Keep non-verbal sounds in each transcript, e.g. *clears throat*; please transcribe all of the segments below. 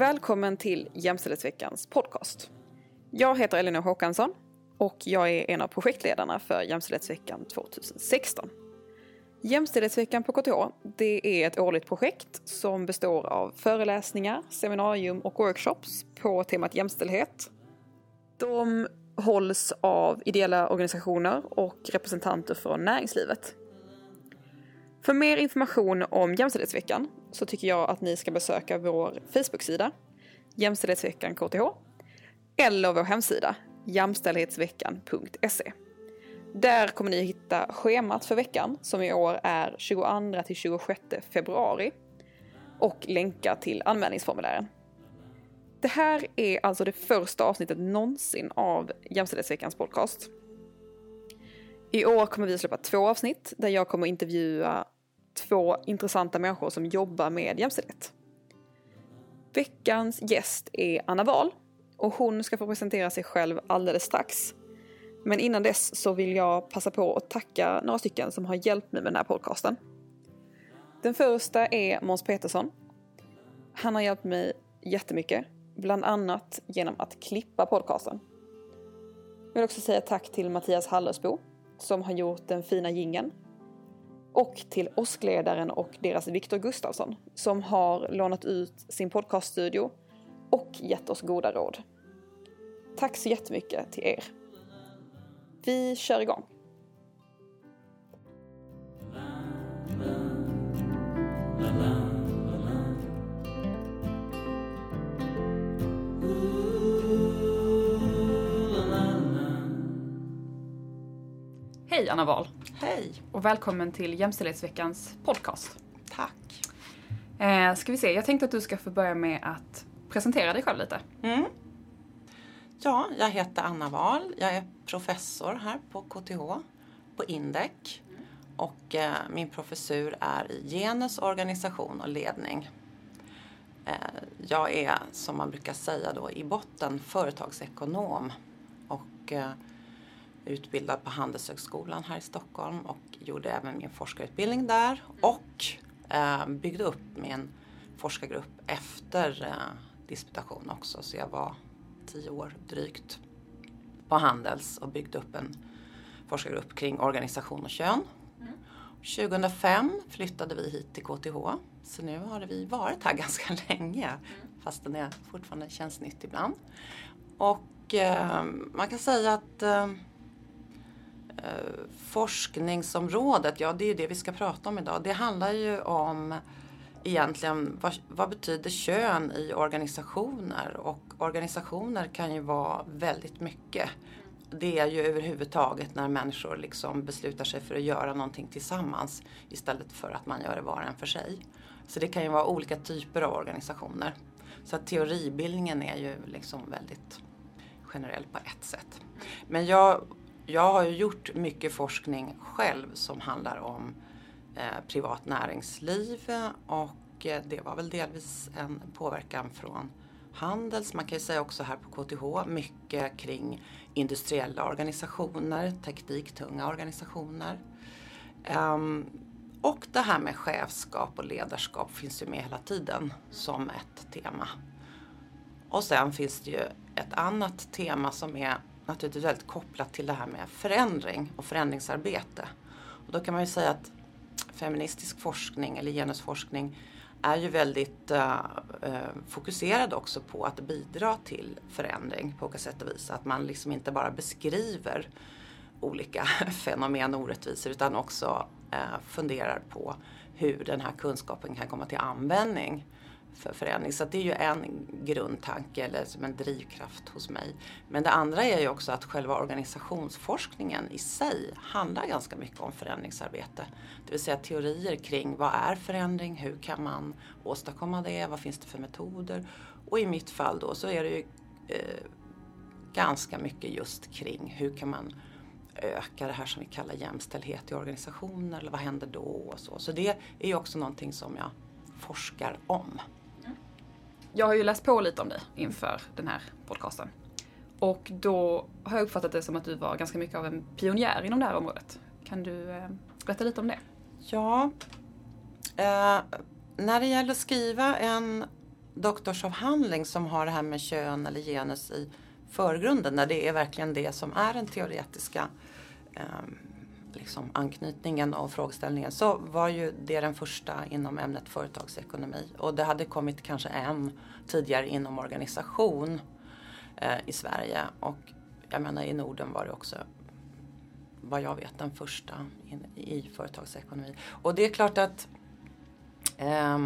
Välkommen till Jämställdhetsveckans podcast. Jag heter Elinor Håkansson och jag är en av projektledarna för Jämställdhetsveckan 2016. Jämställdhetsveckan på KTH det är ett årligt projekt som består av föreläsningar, seminarium och workshops på temat jämställdhet. De hålls av ideella organisationer och representanter från näringslivet. För mer information om Jämställdhetsveckan så tycker jag att ni ska besöka vår Facebook-sida Jämställdhetsveckan KTH eller vår hemsida jämställdhetsveckan.se. Där kommer ni hitta schemat för veckan som i år är 22 till 26 februari och länkar till anmälningsformulären. Det här är alltså det första avsnittet någonsin av Jämställdhetsveckans podcast. I år kommer vi att släppa två avsnitt där jag kommer intervjua två intressanta människor som jobbar med jämställdhet. Veckans gäst är Anna Wahl och hon ska få presentera sig själv alldeles strax. Men innan dess så vill jag passa på att tacka några stycken som har hjälpt mig med den här podcasten. Den första är Måns Petersson. Han har hjälpt mig jättemycket, bland annat genom att klippa podcasten. Jag vill också säga tack till Mattias Hallersbo som har gjort den fina gingen och till åskledaren och deras Viktor Gustafsson som har lånat ut sin podcaststudio och gett oss goda råd. Tack så jättemycket till er. Vi kör igång. Hej Anna Wahl. Hej. Och välkommen till Jämställdhetsveckans podcast. Tack. Eh, ska vi se, jag tänkte att du ska få börja med att presentera dig själv lite. Mm. Ja, jag heter Anna Wahl. Jag är professor här på KTH, på Indec. Och eh, min professur är i genus, organisation och ledning. Eh, jag är, som man brukar säga då, i botten företagsekonom. Och eh, utbildad på Handelshögskolan här i Stockholm och gjorde även min forskarutbildning där. Och eh, byggde upp min forskargrupp efter eh, disputation också. Så jag var tio år drygt på Handels och byggde upp en forskargrupp kring organisation och kön. 2005 flyttade vi hit till KTH. Så nu har vi varit här *laughs* ganska länge. Fast det fortfarande känns nytt ibland. Och eh, man kan säga att eh, Eh, forskningsområdet, ja det är ju det vi ska prata om idag. Det handlar ju om egentligen vad, vad, betyder kön i organisationer? Och organisationer kan ju vara väldigt mycket. Det är ju överhuvudtaget när människor liksom beslutar sig för att göra någonting tillsammans istället för att man gör det var och en för sig. Så det kan ju vara olika typer av organisationer. Så att teoribildningen är ju liksom väldigt generell på ett sätt. Men jag, jag har ju gjort mycket forskning själv som handlar om Eh, privat näringsliv och eh, det var väl delvis en påverkan från Handels. Man kan ju säga också här på KTH mycket kring industriella organisationer, tekniktunga organisationer. Um, och det här med chefskap och ledarskap finns ju med hela tiden som ett tema. Och sen finns det ju ett annat tema som är naturligtvis väldigt kopplat till det här med förändring och förändringsarbete. Och då kan man ju säga att feministisk forskning eller genusforskning är ju väldigt uh, fokuserad också på att bidra till förändring på olika sätt och vis. Att man liksom inte bara beskriver olika *laughs* fenomen och orättvisor utan också uh, funderar på hur den här kunskapen kan komma till användning för förändring. Så det är ju en grundtanke eller som en drivkraft hos mig. Men det andra är ju också att själva organisationsforskningen i sig handlar ganska mycket om förändringsarbete. Det vill säga teorier kring vad är förändring, hur kan man åstadkomma det, vad finns det för metoder? Och i mitt fall då så är det ju eh, ganska mycket just kring hur kan man öka det här som vi kallar jämställdhet i organisationer eller vad händer då och så. Så det är ju också någonting som jag forskar om jag har ju läst på lite om dig inför den här podcasten. Och då har jag uppfattat det som att du var ganska mycket av en pionjär inom det här området. Kan du eh, berätta lite om det? Ja, eh, när det gäller att skriva en doktorsavhandling som har det här med kön eller genus i förgrunden, när det är verkligen det som är den teoretiska eh, liksom anknytningen och frågeställningen, så var ju det den första inom ämnet företagsekonomi. Och det hade kommit kanske en tidigare inom organisation eh, i Sverige. Och jag menar i Norden var det också vad jag vet den första in, i företagsekonomi. Och det är klart att eh,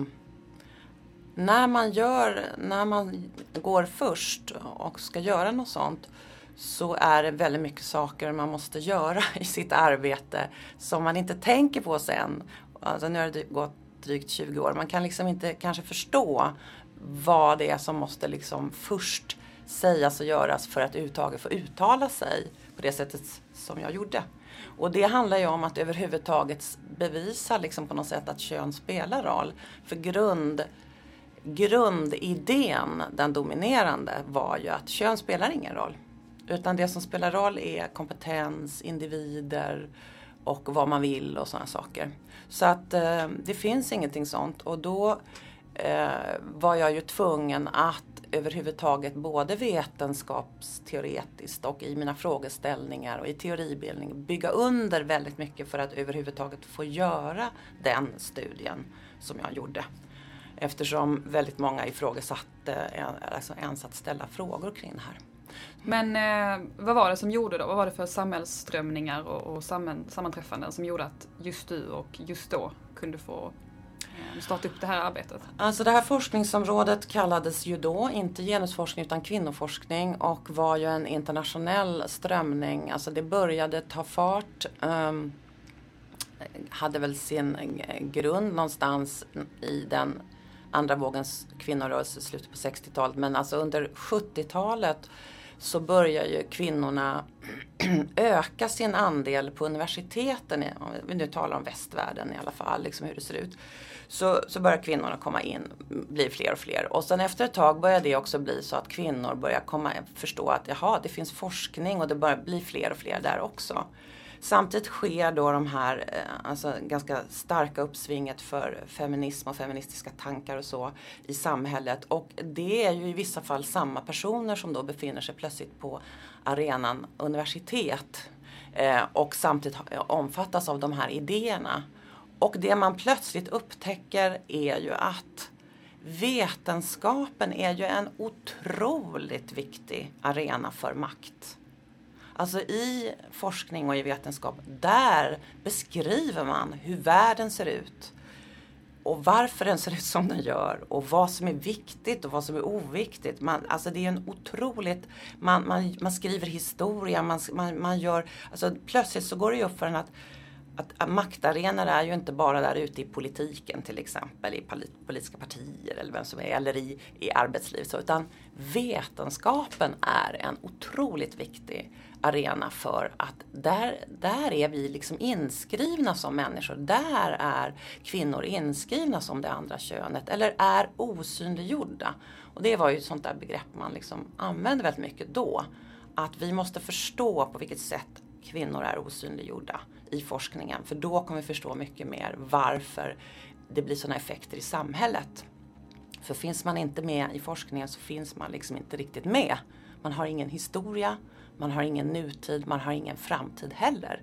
när man gör, när man går först och ska göra något sånt så är det väldigt mycket saker man måste göra *laughs* i sitt arbete som man inte tänker på sen. Alltså nu har det gått drygt 20 år. Man kan liksom inte kanske förstå vad det är som måste liksom först sägas och göras för att överhuvudtaget få uttala sig på det sättet som jag gjorde. Och det handlar ju om att överhuvudtaget bevisa liksom på något sätt att kön spelar roll. För grund, grundidén, den dominerande, var ju att kön spelar ingen roll. Utan det som spelar roll är kompetens, individer och vad man vill och sådana saker. Så att eh, det finns ingenting sånt och då eh, var jag ju tvungen att överhuvudtaget både vetenskapsteoretiskt och i mina frågeställningar och i teoribildning bygga under väldigt mycket för att överhuvudtaget få göra den studien som jag gjorde. Eftersom väldigt många ifrågasatte alltså ens att ställa frågor kring det här. Men eh, vad var det som gjorde då? Vad var det för samhällsströmningar och, och samman, sammanträffanden som gjorde att just du och just då kunde få eh, starta upp det här arbetet? Alltså det här forskningsområdet kallades ju då inte genusforskning utan kvinnoforskning och var ju en internationell strömning. Alltså det började ta fart. Um, hade väl sin eh, grund någonstans i den andra vågens kvinnorörelse i slutet på 60-talet men alltså under 70-talet så börjar ju kvinnorna *clears throat* öka sin andel på universiteten, om vi nu talar om västvärlden i alla fall, liksom hur det ser ut. Så, så börjar kvinnorna komma in, blir fler och fler. Och sen efter ett tag börjar det också bli så att kvinnor börjar komma, förstå att jaha, det finns forskning och det börjar bli fler och fler där också. Samtidigt sker då de här eh, alltså, ganska starka uppsvinget för feminism och feministiska tankar och så i samhället. Och det är ju i vissa fall samma personer som då befinner sig plötsligt på arenan universitet eh, och samtidigt eh, omfattas av de här idéerna. Och det man plötsligt upptäcker är ju att vetenskapen är ju en otroligt viktig arena för makt. Alltså i forskning och i vetenskap, där beskriver man hur världen ser ut och varför den ser ut som den gör och vad som är viktigt och vad som är oviktigt. Man, alltså det är en otroligt, man, man, man skriver historia, man, man, man gör, alltså plötsligt så går det ju upp för en att att maktarenor är ju inte bara där ute i politiken till exempel, i politiska partier eller vem som är, eller i, i arbetslivet. Utan vetenskapen är en otroligt viktig arena för att där, där är vi liksom inskrivna som människor. Där är kvinnor inskrivna som det andra könet eller är osynliggjorda. Och det var ju ett sånt där begrepp man liksom använde väldigt mycket då. Att vi måste förstå på vilket sätt kvinnor är osynliggjorda i forskningen. För då kommer vi förstå mycket mer varför det blir sådana effekter i samhället. För finns man inte med i forskningen så finns man liksom inte riktigt med. Man har ingen historia, man har ingen nutid, man har ingen framtid heller.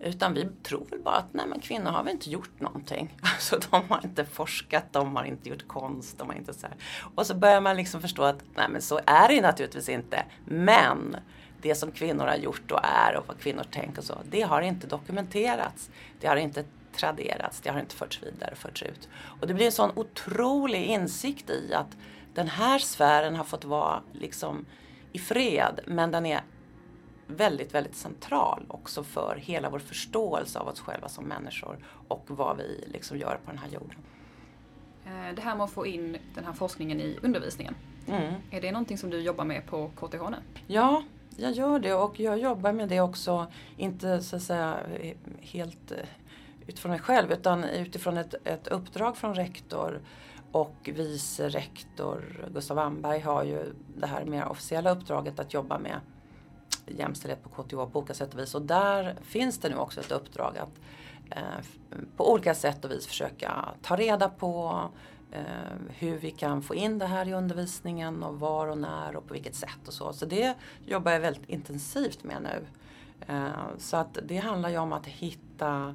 Utan vi tror väl bara att nej men kvinnor har väl inte gjort någonting. *laughs* Alltså de har inte forskat, de har inte gjort konst, de har inte så här. Och så börjar man liksom förstå att nej men så är det naturligtvis inte. Men det som kvinnor har gjort och är och vad kvinnor tänker och så, det har inte dokumenterats. Det har inte traderats, det har inte förts vidare, förts ut. Och det blir en sån otrolig insikt i att den här sfären har fått vara liksom i fred, men den är väldigt, väldigt central också för hela vår förståelse av oss själva som människor och vad vi liksom gör på den här jorden. Eh, det här med att få in den här forskningen i undervisningen. Mm. Är det någonting som du jobbar med på KTH nu? Ja, jag gör det och jag jobbar med det också, inte så att säga helt eh, utifrån mig själv utan utifrån ett, ett uppdrag från rektor och vice rektor Gustav Amberg har ju det här mer officiella uppdraget att jobba med jämställdhet på KTH på olika sätt och vis. Och där finns det nu också ett uppdrag att eh, på olika sätt och vis försöka ta reda på eh, hur vi kan få in det här i undervisningen och var och när och på vilket sätt och så. Så det jobbar jag väldigt intensivt med nu. Eh, så att det handlar ju om att hitta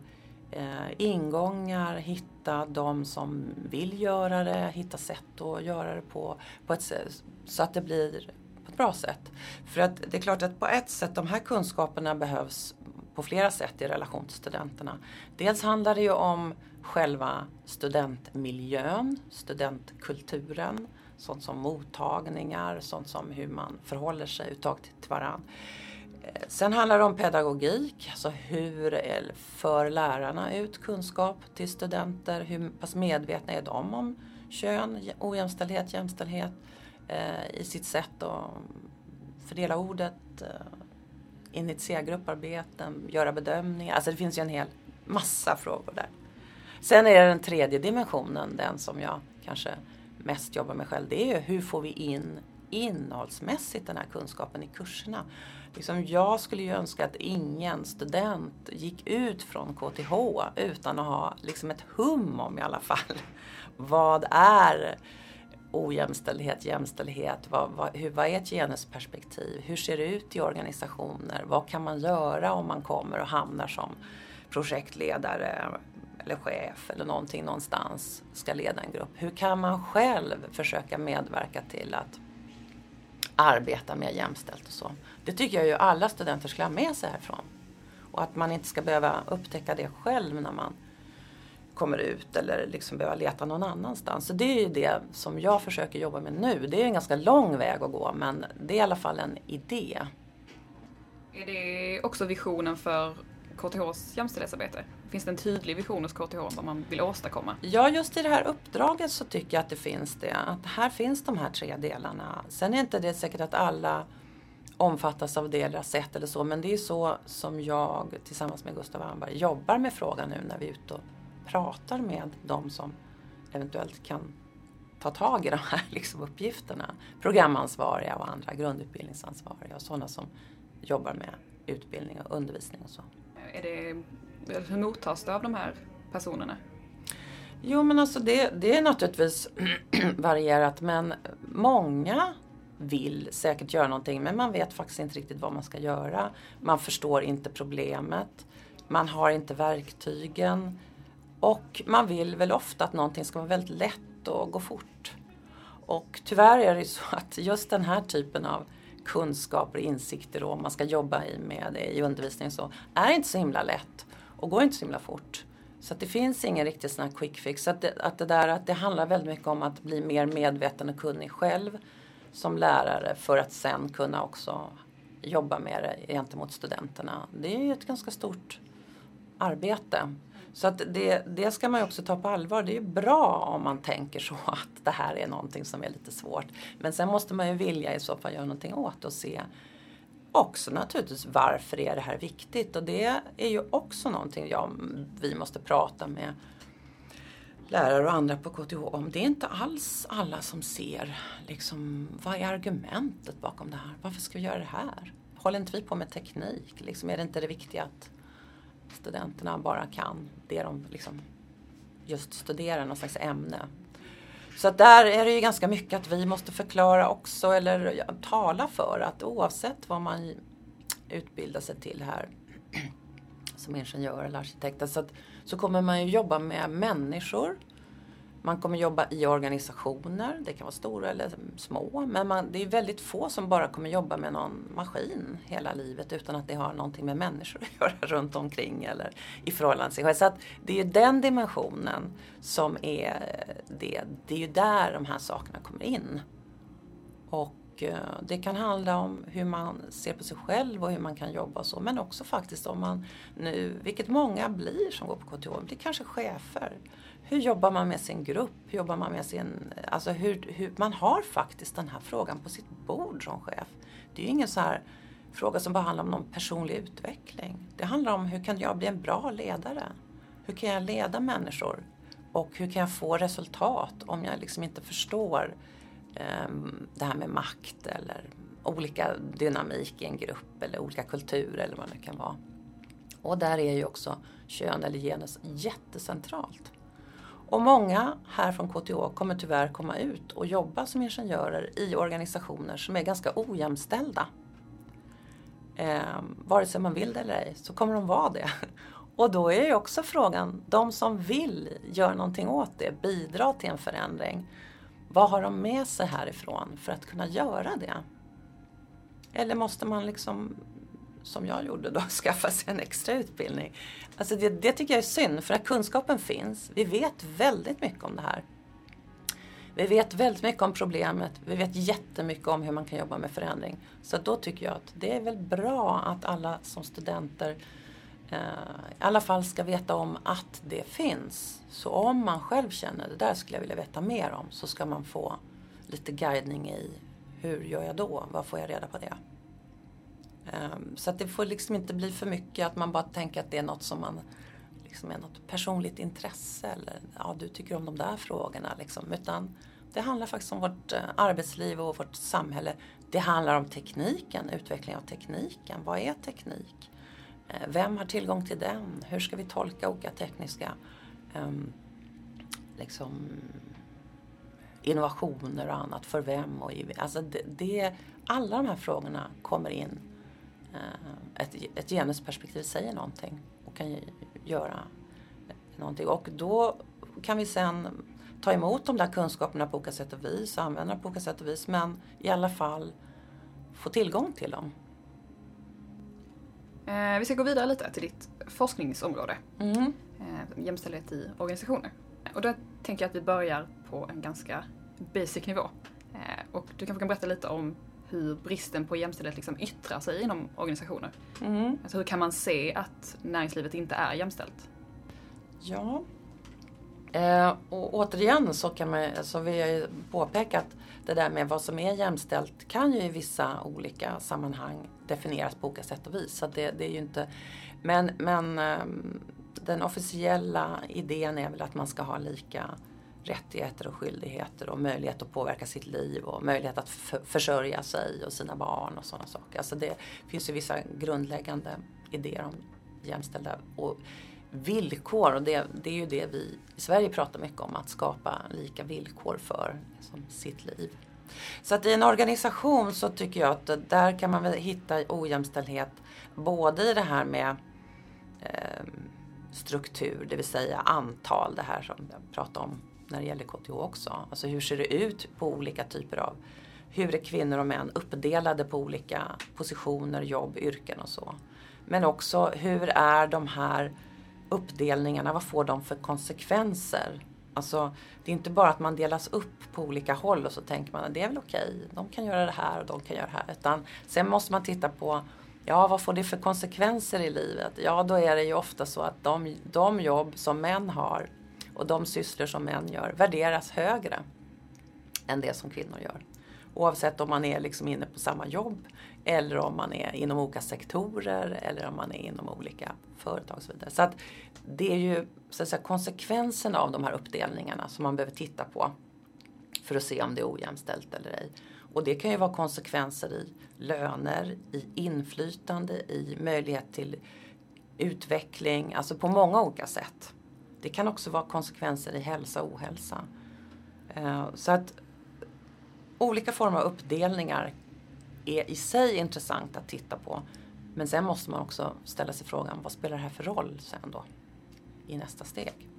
eh, ingångar, hitta de som vill göra det, hitta sätt att göra det på, på ett så att det blir på ett bra sätt. För att det är klart att på ett sätt, de här kunskaperna behövs på flera sätt i relation till studenterna. Dels handlar det ju om själva studentmiljön, studentkulturen, sånt som mottagningar, sånt som hur man förhåller sig uttag till varandra. Sen handlar det om pedagogik, alltså hur för lärarna ut kunskap till studenter? Hur pass medvetna är de om kön, ojämställdhet, jämställdhet eh, i sitt sätt att fördela ordet, eh, initiera grupparbeten, göra bedömningar. Alltså det finns ju en hel massa frågor där. Sen är det den tredje dimensionen, den som jag kanske mest jobbar med själv. Det är ju hur får vi in innehållsmässigt den här kunskapen i kurserna. Liksom jag skulle ju önska att ingen student gick ut från KTH utan att ha liksom ett hum om i alla fall. *laughs* Vad är ojämställdhet, jämställdhet? Vad, vad, hur, vad är ett genusperspektiv? Hur ser det ut i organisationer? Vad kan man göra om man kommer och hamnar som projektledare eller chef eller någonting någonstans ska leda en grupp? Hur kan man själv försöka medverka till att arbeta mer jämställt och så? Det tycker jag ju alla studenter ska ha med sig härifrån. Och att man inte ska behöva upptäcka det själv när man kommer ut eller liksom behöva leta någon annanstans. Så det är ju det som jag försöker jobba med nu. Det är en ganska lång väg att gå men det är i alla fall en idé. Är det också visionen för KTHs jämställdhetsarbete? Finns det en tydlig vision hos KTH vad man vill åstadkomma? Ja, just i det här uppdraget så tycker jag att det finns det. Att här finns de här tre delarna. Sen är inte det säkert att alla omfattas av det eller har sett eller så men det är så som jag tillsammans med Gustav Wernberg jobbar med frågan nu när vi är ute och pratar med de som eventuellt kan ta tag i de här *laughs* liksom uppgifterna. Programansvariga och andra grundutbildningsansvariga och sådana som jobbar med utbildning och undervisning och så. Är det, hur mottas det av de här personerna? Jo men alltså det, det är naturligtvis *clears throat* varierat men många vill säkert göra någonting men man vet faktiskt inte riktigt vad man ska göra. Man förstår inte problemet. Man har inte verktygen. Och man vill väl ofta att någonting ska vara väldigt lätt och gå fort. Och tyvärr är det så att just den här typen av kunskaper och insikter och man ska jobba med det i undervisningen så är inte så himla lätt och går inte så himla fort. Så att det finns ingen riktig sån här quick fix. Så att det, att det, där, att det handlar väldigt mycket om att bli mer medveten och kunnig själv som lärare för att sen kunna också jobba med det gentemot studenterna. Det är ju ett ganska stort arbete. Så att det, det ska man ju också ta på allvar. Det är ju bra om man tänker så *laughs* att det här är någonting som är lite svårt. Men sen måste man ju vilja i så fall göra någonting åt det och se också naturligtvis varför är det här viktigt. Och det är ju också någonting jag, vi måste prata med lärare och andra på KTH om. Det är inte alls alla som ser liksom, vad är argumentet bakom det här? Varför ska vi göra det här? Håller inte vi på med teknik? Liksom, är det inte det viktiga att studenterna bara kan det de liksom just studerar, någon slags ämne. Så att där är det ju ganska mycket att vi måste förklara också eller ja, tala för att oavsett vad man utbildar sig till här *clears throat* som ingenjör eller arkitekt så, att, så kommer man ju jobba med människor man kommer jobba i organisationer, det kan vara stora eller små. Men man, det är väldigt få som bara kommer jobba med någon maskin hela livet utan att det har någonting med människor att göra *laughs* runt omkring eller i förhållande till sig själv. Så att det är ju den dimensionen som är det. Det är ju där de här sakerna kommer in. Och och eh, det kan handla om hur man ser på sig själv och hur man kan jobba och så. Men också faktiskt om man nu, vilket många blir som går på KTH, blir kanske chefer hur jobbar man med sin grupp? Hur jobbar man med sin... Alltså hur, hur, man har faktiskt den här frågan på sitt bord som chef. Det är ju ingen så här fråga som bara handlar om någon personlig utveckling. Det handlar om hur kan jag bli en bra ledare? Hur kan jag leda människor? Och hur kan jag få resultat om jag liksom inte förstår eh, Ehm, det här med makt eller olika dynamik i en grupp eller olika kulturer eller vad det kan vara. Och där är ju också kön eller genus jättecentralt. Och många här från KTH kommer tyvärr komma ut och jobba som ingenjörer i organisationer som är ganska ojämställda. Eh, vare sig man vill det eller ej så kommer de vara det. *laughs* Och då är ju också frågan, de som vill göra någonting åt det, bidra till en förändring. Vad har de med sig härifrån för att kunna göra det? Eller måste man liksom, som jag gjorde då, *laughs* skaffa sig en extra utbildning? Alltså det, det tycker jag är synd, för att kunskapen finns. Vi vet väldigt mycket om det här. Vi vet väldigt mycket om problemet. Vi vet jättemycket om hur man kan jobba med förändring. Så då tycker jag att det är väl bra att alla som studenter Eh, i alla fall ska veta om att det finns. Så om man själv känner det där skulle jag vilja veta mer om så ska man få lite guidning i hur gör jag då? Vad får jag reda på det? Ehm, så att det får liksom inte bli för mycket att man bara tänker att det är något som man liksom är något personligt intresse eller ja, du tycker om de där frågorna. Liksom. Utan det handlar faktiskt om vårt eh, arbetsliv och vårt samhälle. Det handlar om tekniken, utveckling av tekniken. Vad är teknik? Eh, vem har tillgång till den? Hur ska vi tolka olika tekniska um, liksom, innovationer och annat? För vem? Och, alltså det, det, alla de här frågorna kommer in. Eh, ett, ett genusperspektiv säger någonting och kan göra någonting. Och då kan vi sen ta emot de där kunskaperna på olika sätt och vis, använda dem på olika sätt och vis, men i alla fall få tillgång till dem. Eh, vi ska gå vidare lite till ditt forskningsområde. Mm. Eh, jämställdhet i organisationer. Och då tänker jag att vi börjar på en ganska basic nivå. Eh, och du kanske kan berätta lite om hur bristen på jämställdhet liksom yttrar sig inom organisationer. Mm. Alltså hur kan man se att näringslivet inte är jämställt? Ja, eh, och återigen så kan man, så vill jag ju påpekat det där med vad som är jämställt kan ju i vissa olika sammanhang definieras på olika sätt och vis. Så det, det är ju inte, men, men eh, den officiella idén är väl att man ska ha lika rättigheter och skyldigheter och möjlighet att påverka sitt liv och möjlighet att försörja sig och sina barn och sådana saker. Alltså det finns ju vissa grundläggande idéer om jämställda och villkor och det, det är ju det vi i Sverige pratar mycket om, att skapa lika villkor för liksom, sitt liv. Så att i en organisation så tycker jag att där kan man väl hitta ojämställdhet både i det här med eh, struktur, det vill säga antal, det här som jag pratade om när det gäller KTH också. Alltså hur ser det ut på olika typer av hur är kvinnor och män uppdelade på olika positioner, jobb, yrken och så. Men också hur är de här uppdelningarna, vad får de för konsekvenser? Alltså, det är inte bara att man delas upp på olika håll och så tänker man att det är väl okej, de kan göra det här och de kan göra det här. Utan sen måste man titta på, ja vad får det för konsekvenser i livet? Ja, då är det ju ofta så att de, de jobb som män har och de sysslor som män gör värderas högre än det som kvinnor gör. Oavsett om man är liksom inne på samma jobb eller om man är inom olika sektorer eller om man är inom olika företag och så vidare. Så att det är ju så att säga, konsekvenserna av de här uppdelningarna som man behöver titta på för att se om det är ojämställt eller ej. Och det kan ju vara konsekvenser i löner, i inflytande, i möjlighet till utveckling, alltså på många olika sätt. Det kan också vara konsekvenser i hälsa och ohälsa. Eh, så att olika former av uppdelningar är i sig intressant att titta på. Men sen måste man också ställa sig frågan, vad spelar det här för roll sen då? I nästa steg.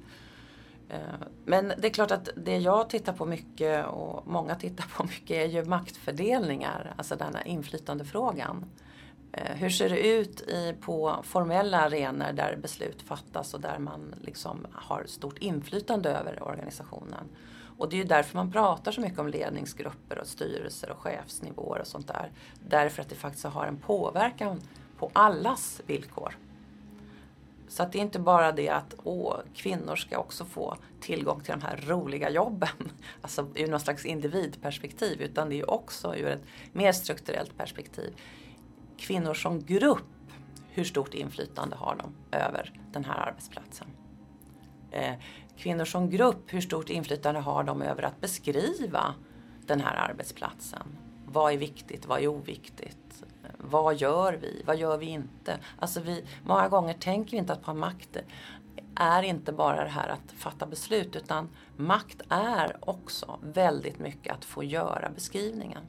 Eh, men det är klart att det jag tittar på mycket och många tittar på *laughs* mycket är ju maktfördelningar, alltså den här inflytandefrågan. Eh, hur ser det ut i, på formella arenor där beslut fattas och där man liksom har stort inflytande över organisationen? Och det är ju därför man pratar så mycket om ledningsgrupper och styrelser och chefsnivåer och sånt där. Därför att det faktiskt har en påverkan på allas villkor. Så att det är inte bara det att åh, kvinnor ska också få tillgång till de här roliga jobben, *laughs* alltså ur något slags individperspektiv, utan det är också ur ett mer strukturellt perspektiv. Kvinnor som grupp, hur stort inflytande har de över den här arbetsplatsen? Eh, Kvinnor som grupp, hur stort inflytande har de över att beskriva den här arbetsplatsen? Vad är viktigt, vad är oviktigt? Vad gör vi, vad gör vi inte? Alltså vi, många gånger tänker vi inte att på makt är inte bara det här att fatta beslut utan makt är också väldigt mycket att få göra beskrivningen.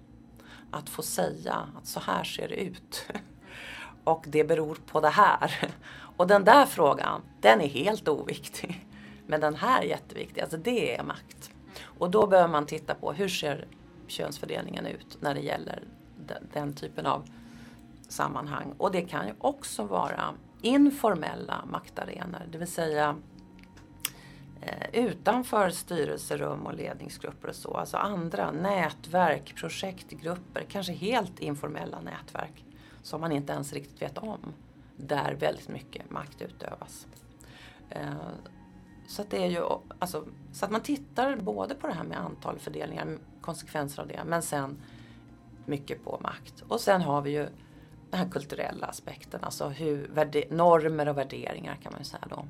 Att få säga att så här ser det ut. *laughs* Och det beror på det här. *laughs* Och den där frågan, den är helt oviktig. Men den här är jätteviktig, alltså det är makt. Och då behöver man titta på hur ser könsfördelningen ut när det gäller den, typen av sammanhang. Och det kan ju också vara informella maktarenor, det vill säga eh, utanför styrelserum och ledningsgrupper och så. Alltså andra nätverk, projektgrupper, kanske helt informella nätverk som man inte ens riktigt vet om. Där väldigt mycket makt utövas. Eh, så att det är ju, alltså, så att man tittar både på det här med antal fördelningar, konsekvenser av det, men sen mycket på makt. Och sen har vi ju den här kulturella aspekten, alltså hur, normer och värderingar kan man ju säga då.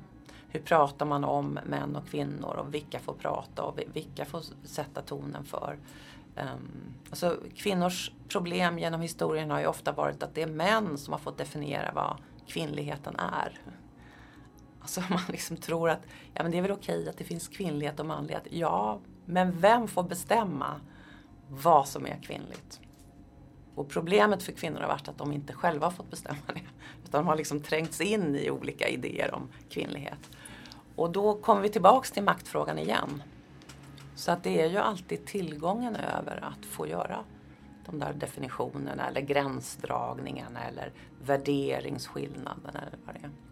Hur pratar man om män och kvinnor och vilka får prata och vilka får sätta tonen för. Um, alltså, kvinnors problem genom historien har ju ofta varit att det är män som har fått definiera vad kvinnligheten är. Alltså *laughs* man liksom tror att ja, men det är väl okej att det finns kvinnlighet och manlighet. Ja, men vem får bestämma vad som är kvinnligt? Och problemet för kvinnor har varit att de inte själva har fått bestämma det. Utan de har liksom trängts in i olika idéer om kvinnlighet. Och då kommer vi tillbaks till maktfrågan igen. Så att det är ju alltid tillgången över att få göra de där definitionerna eller gränsdragningarna eller värderingsskillnaderna eller vad det är.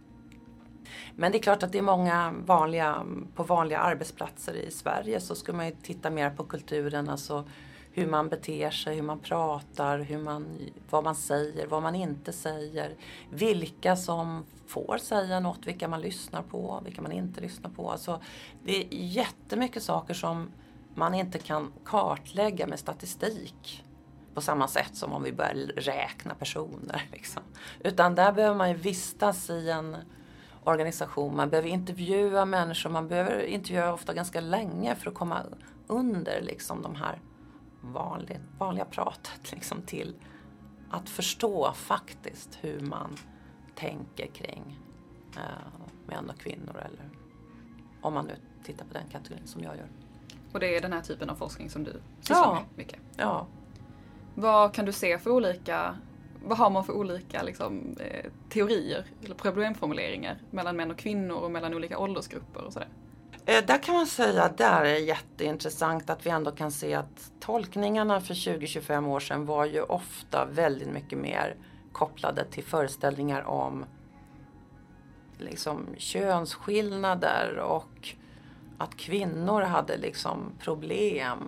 Men det är klart att det är många vanliga, på vanliga arbetsplatser i Sverige så ska man ju titta mer på kulturen, alltså hur man beter sig, hur man pratar, hur man, vad man säger, vad man inte säger. Vilka som får säga något, vilka man lyssnar på, vilka man inte lyssnar på. Alltså, det är jättemycket saker som man inte kan kartlägga med statistik på samma sätt som om vi börjar räkna personer. Liksom. Utan där behöver man ju vistas i en organisation. Man behöver intervjua människor. Man behöver intervjua ofta ganska länge för att komma under liksom, de här vanliga, vanliga pratet *laughs* liksom, till att förstå faktiskt hur man tänker kring eh, män och kvinnor. Eller om man nu tittar på den kategorin som jag gör. Och det är den här typen av forskning som du sysslar ja. med mycket? Ja. Vad kan du se för olika vad har man för olika liksom, eh, teorier eller problemformuleringar mellan män och kvinnor och mellan olika åldersgrupper och sådär? Eh, där kan man säga att det är jätteintressant att vi ändå kan se att tolkningarna för 20-25 år sedan var ju ofta väldigt mycket mer kopplade till föreställningar om liksom könsskillnader och att kvinnor hade liksom problem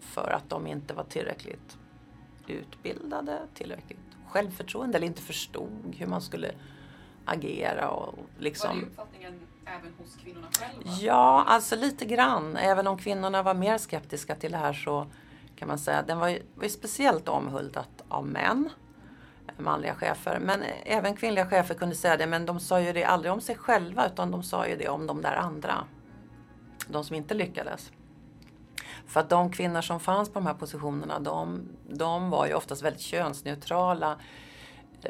för att de inte var tillräckligt utbildade, tillräckligt självförtroende eller inte förstod hur man skulle agera. Och liksom... Var det uppfattningen även hos kvinnorna själva? Ja, alltså lite grann. Även om kvinnorna var mer skeptiska till det här så kan man säga att den var ju, var ju speciellt omhuldat av män manliga chefer. Men även kvinnliga chefer kunde säga det, men de sa ju det aldrig om sig själva utan de sa ju det om de där andra. De som inte lyckades. För att de kvinnor som fanns på de här positionerna, de, de var ju oftast väldigt könsneutrala.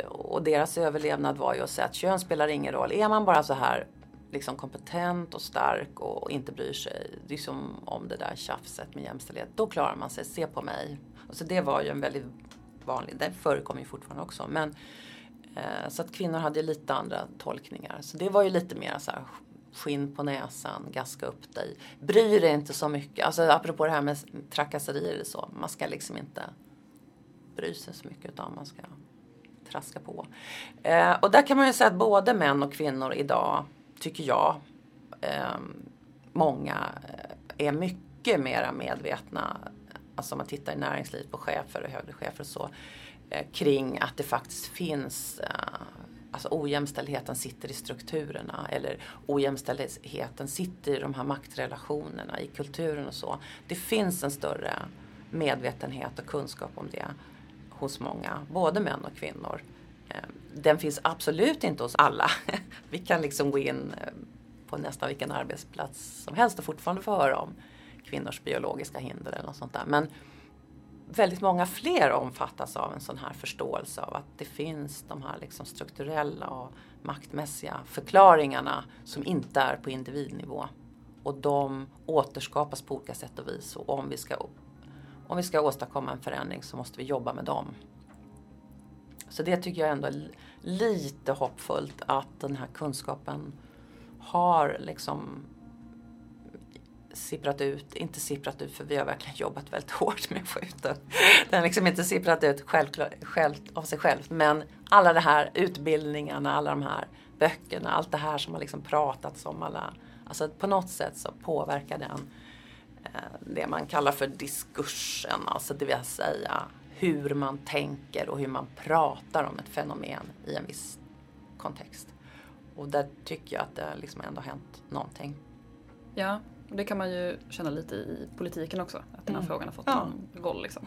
Och deras överlevnad var ju att säga att kön spelar ingen roll. Är man bara så här liksom kompetent och stark och inte bryr sig liksom om det där tjafset med jämställdhet, då klarar man sig. Se på mig. Så det var ju en väldigt vanlig, det förekommer ju fortfarande också. Men, eh, så att kvinnor hade lite andra tolkningar. Så det var ju lite mer så här skinn på näsan, gaska upp dig. Bry dig inte så mycket. Alltså apropå det här med trakasserier och så. Man ska liksom inte bry sig så mycket utan man ska traska på. Eh, och där kan man ju säga att både män och kvinnor idag, tycker jag, ehm, eh, många är mycket mera medvetna, alltså om man tittar i näringslivet på chefer och högre chefer och så, eh, kring att det faktiskt finns eh, alltså ojämställdheten sitter i strukturerna eller ojämställdheten sitter i de här maktrelationerna, i kulturen och så. Det finns en större medvetenhet och kunskap om det hos många, både män och kvinnor. Ehm, den finns absolut inte hos alla. *laughs* Vi kan liksom gå in eh, på nästan vilken arbetsplats som helst och fortfarande få höra om kvinnors biologiska hinder eller något sånt där. Men väldigt många fler omfattas av en sån här förståelse av att det finns de här liksom strukturella och maktmässiga förklaringarna som inte är på individnivå. Och de återskapas på olika sätt och vis. Och om vi ska, om vi ska åstadkomma en förändring så måste vi jobba med dem. Så det tycker jag ändå är lite hoppfullt att den här kunskapen har liksom sipprat ut, inte sipprat ut för vi har verkligen *laughs* jobbat väldigt hårt med att få ut den. Den har liksom inte sipprat ut självklart, själv, av sig själv. Men alla de här utbildningarna, alla de här böckerna, allt det här som har liksom pratats om. Alla, alltså på något sätt så påverkar den eh, det man kallar för diskursen, alltså det vill säga hur man tänker och hur man pratar om ett fenomen i en viss kontext. Och där tycker jag att det liksom ändå har hänt någonting. Ja, det kan man ju känna lite i politiken också, att den här mm. frågan har fått ja. någon roll. Liksom.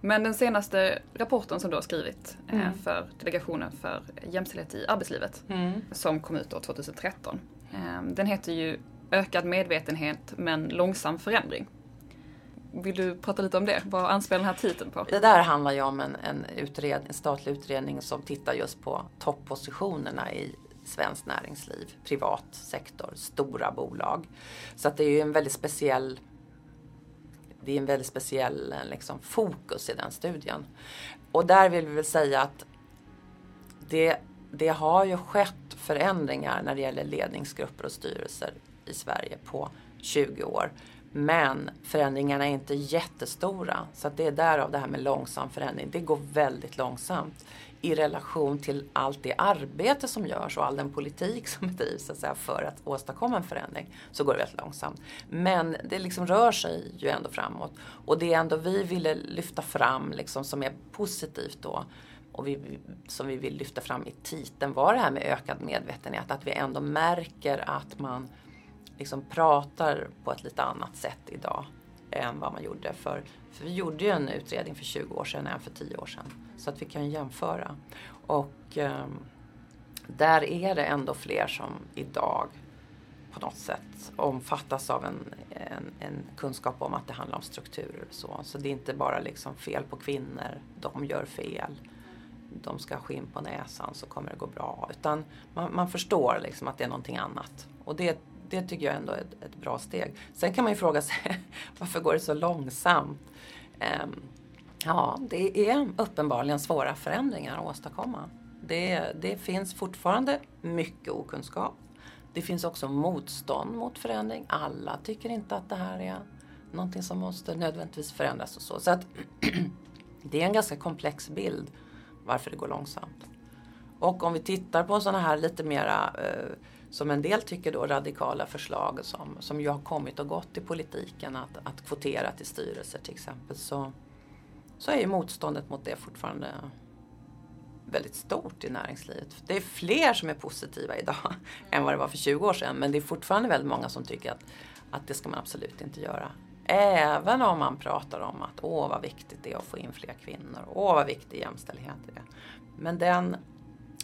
Men den senaste rapporten som du har skrivit eh, mm. för Delegationen för jämställdhet i arbetslivet, mm. som kom ut år 2013, ehm, den heter ju Ökad medvetenhet men långsam förändring. Vill du prata lite om det? Vad anspelar den här titeln på? Det där handlar ju om en, en, utred, en statlig utredning som tittar just på toppositionerna i svenskt näringsliv, privat sektor, stora bolag. Så att det är ju en väldigt speciell det är en väldigt speciell eh, liksom, fokus i den studien. Och där vill vi väl säga att det, det har ju skett förändringar när det gäller ledningsgrupper och styrelser i Sverige på 20 år. Men förändringarna är inte jättestora. Så att det är därav det här med långsam förändring. Det går väldigt långsamt i relation till allt det arbete som görs och all den politik som *laughs* bedrivs så att säga, för att åstadkomma en förändring så går det väldigt långsamt. Men det liksom rör sig ju ändå framåt. Och det är ändå vi ville lyfta fram liksom, som är positivt då och vi, som vi vill lyfta fram i titeln var det här med ökad medvetenhet. Att vi ändå märker att man liksom pratar på ett lite annat sätt idag än vad man gjorde för, för vi gjorde ju en utredning för 20 år sedan än för 10 år sedan. Så att vi kan jämföra. Och eh, där är det ändå fler som idag på något sätt omfattas av en, en, en, kunskap om att det handlar om strukturer och så. Så det är inte bara liksom fel på kvinnor, de gör fel. De ska ha skinn på näsan så kommer det gå bra. Utan man, man förstår liksom att det är någonting annat. Och det, det tycker jag ändå är ett, ett, bra steg. Sen kan man ju fråga sig *laughs* varför går det så långsamt? Um, Ja, det är uppenbarligen svåra förändringar att åstadkomma. Det, det finns fortfarande mycket okunskap. Det finns också motstånd mot förändring. Alla tycker inte att det här är någonting som måste nödvändigtvis förändras och så. Så att *clears throat* det är en ganska komplex bild varför det går långsamt. Och om vi tittar på sådana här lite mera, eh, som en del tycker då, radikala förslag som, som ju har kommit och gått i politiken, att, att kvotera till styrelser till exempel, så så är ju motståndet mot det fortfarande väldigt stort i näringslivet. Det är fler som är positiva idag *laughs* än vad det var för 20 år sedan. Men det är fortfarande väldigt många som tycker att, att det ska man absolut inte göra. Även om man pratar om att åh vad viktigt det är att få in fler kvinnor. Åh vad viktig jämställdhet är. Men den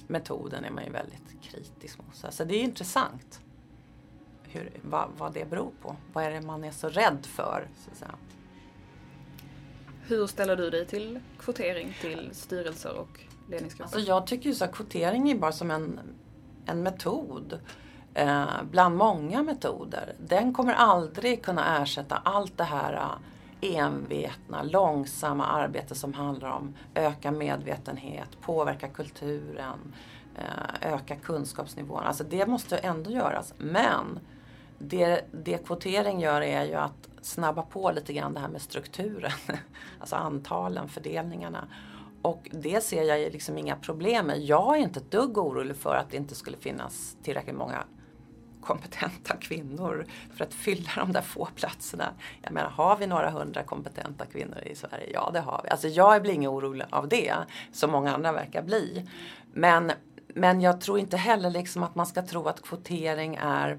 metoden är man ju väldigt kritisk mot. Så det är intressant hur, vad, vad det beror på. Vad är det man är så rädd för? Så att säga. Hur ställer du dig till kvotering till styrelser och ledningsgrupper? Alltså jag tycker ju så att kvotering är bara som en, en metod eh, bland många metoder. Den kommer aldrig kunna ersätta allt det här eh, envetna, långsamma arbete som handlar om öka medvetenhet, påverka kulturen, eh, öka kunskapsnivån. Alltså det måste ändå göras. Men det, det kvotering gör är ju att snabba på lite grann det här med strukturen. *laughs* Alltså antalen, fördelningarna. Och det ser jag liksom inga problem med. Jag är inte ett dugg orolig för att det inte skulle finnas tillräckligt många kompetenta kvinnor för att fylla de där få platserna. Jag menar, har vi några hundra kompetenta kvinnor i Sverige? Ja, det har vi. Alltså jag blir ingen orolig av det, som många andra verkar bli. Men, men jag tror inte heller liksom att man ska tro att kvotering är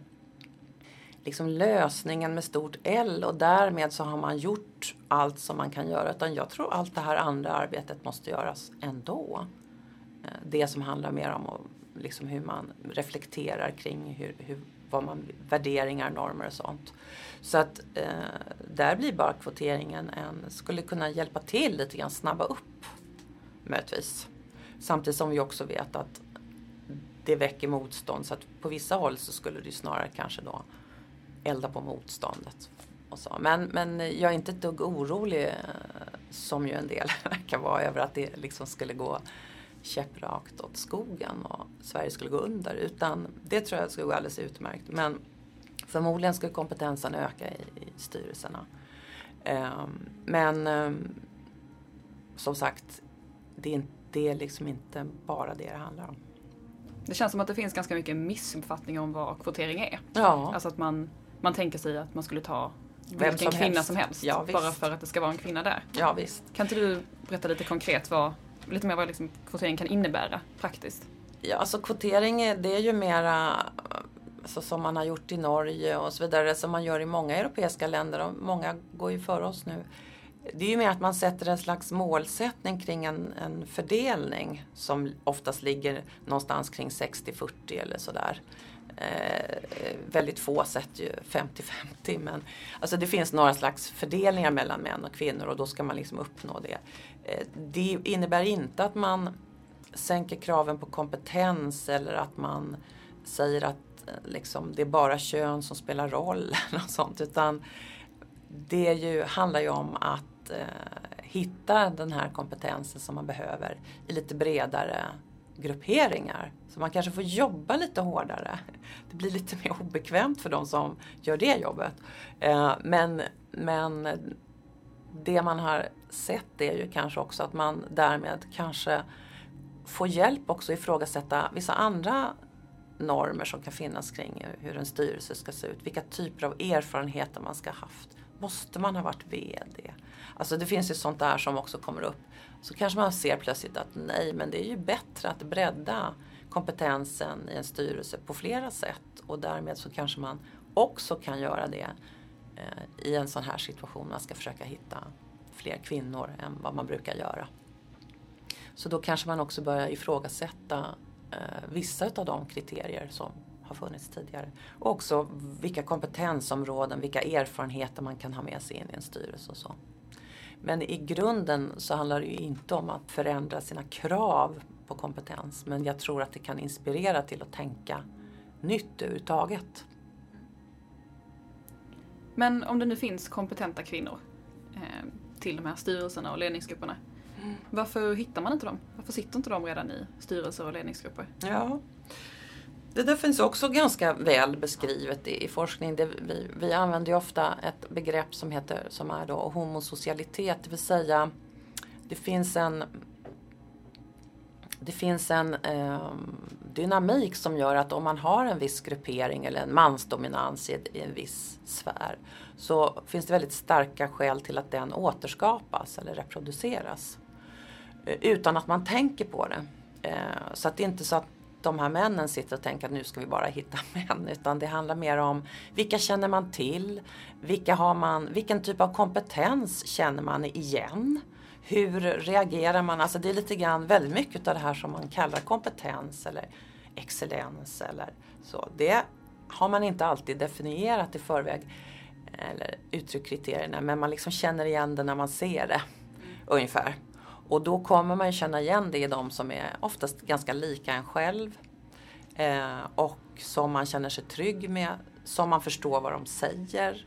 liksom lösningen med stort L och därmed så har man gjort allt som man kan göra. Utan jag tror allt det här andra arbetet måste göras ändå. Eh, det som handlar mer om liksom hur man reflekterar kring hur, hur vad man, värderingar, normer och sånt. Så att eh, där blir bara kvoteringen en, skulle kunna hjälpa till lite grann, snabba upp möjligtvis. Samtidigt som vi också vet att det väcker motstånd så att på vissa håll så skulle det snarare kanske då elda på motståndet. Och så. Men, men jag är inte ett dugg orolig eh, som ju en del *laughs* verkar vara över att det liksom skulle gå käpprakt åt skogen och Sverige skulle gå under. Utan det tror jag skulle gå alldeles utmärkt. Men förmodligen skulle kompetensen öka i, i styrelserna. Um, men um, som sagt, det är, det är liksom inte bara det det handlar om. Det känns som att det finns ganska mycket missuppfattningar om vad kvotering är. Ja. Alltså att man, man tänker sig att man skulle ta vilken som kvinna helst. som helst. Ja, bara för att det ska vara en kvinna där. Ja, visst. Kan inte du berätta lite konkret vad, lite mer vad liksom kvotering kan innebära praktiskt? Ja, alltså kvotering det är ju mera alltså, som man har gjort i Norge och så vidare, som man gör i många europeiska länder och många går ju före oss nu. Det är ju mer att man sätter en slags målsättning kring en, en fördelning som oftast ligger någonstans kring 60-40 eller sådär. Eh, väldigt få sätter ju 50-50 men alltså det finns några slags fördelningar mellan män och kvinnor och då ska man liksom uppnå det. Eh, det innebär inte att man sänker kraven på kompetens eller att man säger att eh, liksom, det är bara kön som spelar roll *laughs* eller något sånt utan det ju, handlar ju om att eh, hitta den här kompetensen som man behöver i lite bredare grupperingar. Så man kanske får jobba lite hårdare. Det blir lite mer obekvämt för de som gör det jobbet. Eh, men, men det man har sett är ju kanske också att man därmed kanske får hjälp också ifrågasätta vissa andra normer som kan finnas kring hur en styrelse ska se ut. Vilka typer av erfarenheter man ska ha haft. Måste man ha varit VD? Alltså det finns ju sånt där som också kommer upp. Så kanske man ser plötsligt att nej, men det är ju bättre att bredda kompetensen i en styrelse på flera sätt och därmed så kanske man också kan göra det eh, i en sån här situation. Man ska försöka hitta fler kvinnor än vad man brukar göra. Så då kanske man också börjar ifrågasätta eh, vissa av de kriterier som har funnits tidigare. Och också vilka kompetensområden, vilka erfarenheter man kan ha med sig in i en styrelse och så. Men i grunden så handlar det ju inte om att förändra sina krav på kompetens. Men jag tror att det kan inspirera till att tänka nytt överhuvudtaget. Men om det nu finns kompetenta kvinnor eh, till de här styrelserna och ledningsgrupperna. Mm. Varför hittar man inte dem? Varför sitter inte de redan i styrelser och ledningsgrupper? Ja, det där finns också ganska väl beskrivet i, i forskning. Det, vi, vi använder ju ofta ett begrepp som, heter, som är då homosocialitet, det vill säga det finns en det finns en eh, dynamik som gör att om man har en viss gruppering eller en mansdominans i, i en viss sfär så finns det väldigt starka skäl till att den återskapas eller reproduceras. Eh, utan att man tänker på det. Eh, så att det är inte så att de här männen sitter och tänker att nu ska vi bara hitta *laughs* män. Utan det handlar mer om vilka känner man till? Vilka har man, vilken typ av kompetens känner man igen? Hur reagerar man? Alltså det är lite grann väldigt mycket av det här som man kallar kompetens eller excellens eller så. Det har man inte alltid definierat i förväg eller uttryckt kriterierna men man liksom känner igen det när man ser det ungefär. Och då kommer man ju känna igen det i de som är oftast ganska lika en själv. Eh, och som man känner sig trygg med, som man förstår vad de säger.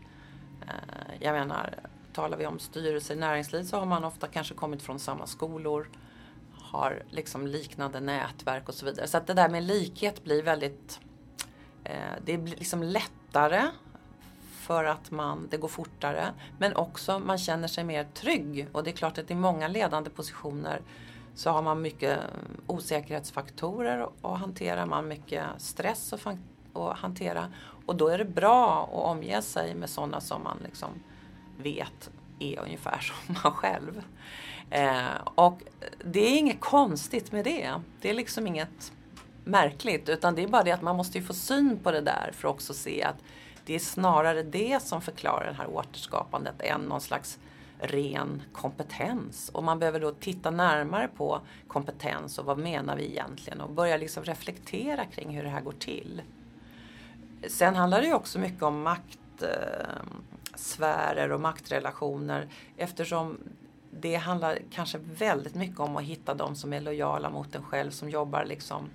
Eh, jag menar, talar vi om styrelser i näringsliv så har man ofta kanske kommit från samma skolor. Har liksom liknande nätverk och så vidare. Så att det där med likhet blir väldigt, eh, det blir liksom lättare för att man, det går fortare. Men också man känner sig mer trygg. Och det är klart att i många ledande positioner så har man mycket eh, osäkerhetsfaktorer att hantera. Man har mycket stress att hantera. Och då är det bra att omge sig med sådana som man liksom vet är ungefär *laughs* som man själv. Eh, och det är inget konstigt med det. Det är liksom inget märkligt utan det är bara det att man måste ju få syn på det där för att också se att det är snarare det som förklarar det här återskapandet än någon slags ren kompetens. Och man behöver då titta närmare på kompetens och vad menar vi egentligen och börja liksom reflektera kring hur det här går till. Sen handlar det ju också mycket om maktsfärer och maktrelationer eftersom det handlar kanske väldigt mycket om att hitta de som är lojala mot en själv, som jobbar liksom eh,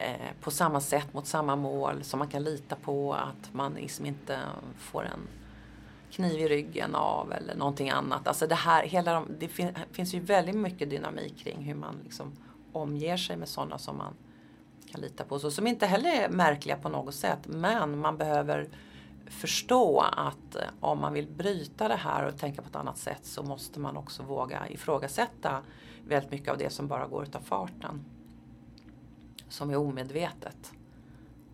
Eh, på samma sätt mot samma mål, som man kan lita på att man liksom inte får en kniv i ryggen av eller någonting annat. Alltså det här, hela de, det fin, finns ju väldigt mycket dynamik kring hur man liksom omger sig med sådana som man kan lita på. Så, som inte heller är märkliga på något sätt men man behöver förstå att eh, om man vill bryta det här och tänka på ett annat sätt så måste man också våga ifrågasätta väldigt mycket av det som bara går utav farten. Som är omedvetet.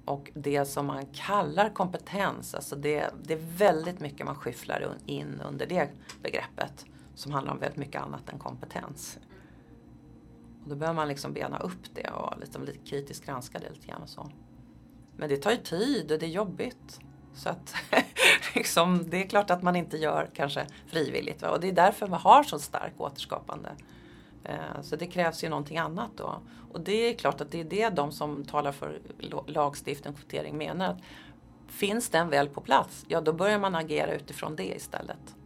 Och det som man kallar kompetens, alltså det, det är väldigt mycket man skyfflar in under det begreppet. Som handlar om väldigt mycket annat än kompetens. Och då behöver man liksom bena upp det och liksom lite kritiskt granska det lite grann och så. Men det tar ju tid och det är jobbigt. Så att *laughs* liksom, det är klart att man inte gör kanske frivilligt. Va? Och det är därför man har så stark återskapande. Eh, så det krävs ju någonting annat då. Och det är klart att det är det de som talar för lagstiftning och kvotering menar. Att finns den väl på plats, ja då börjar man agera utifrån det istället.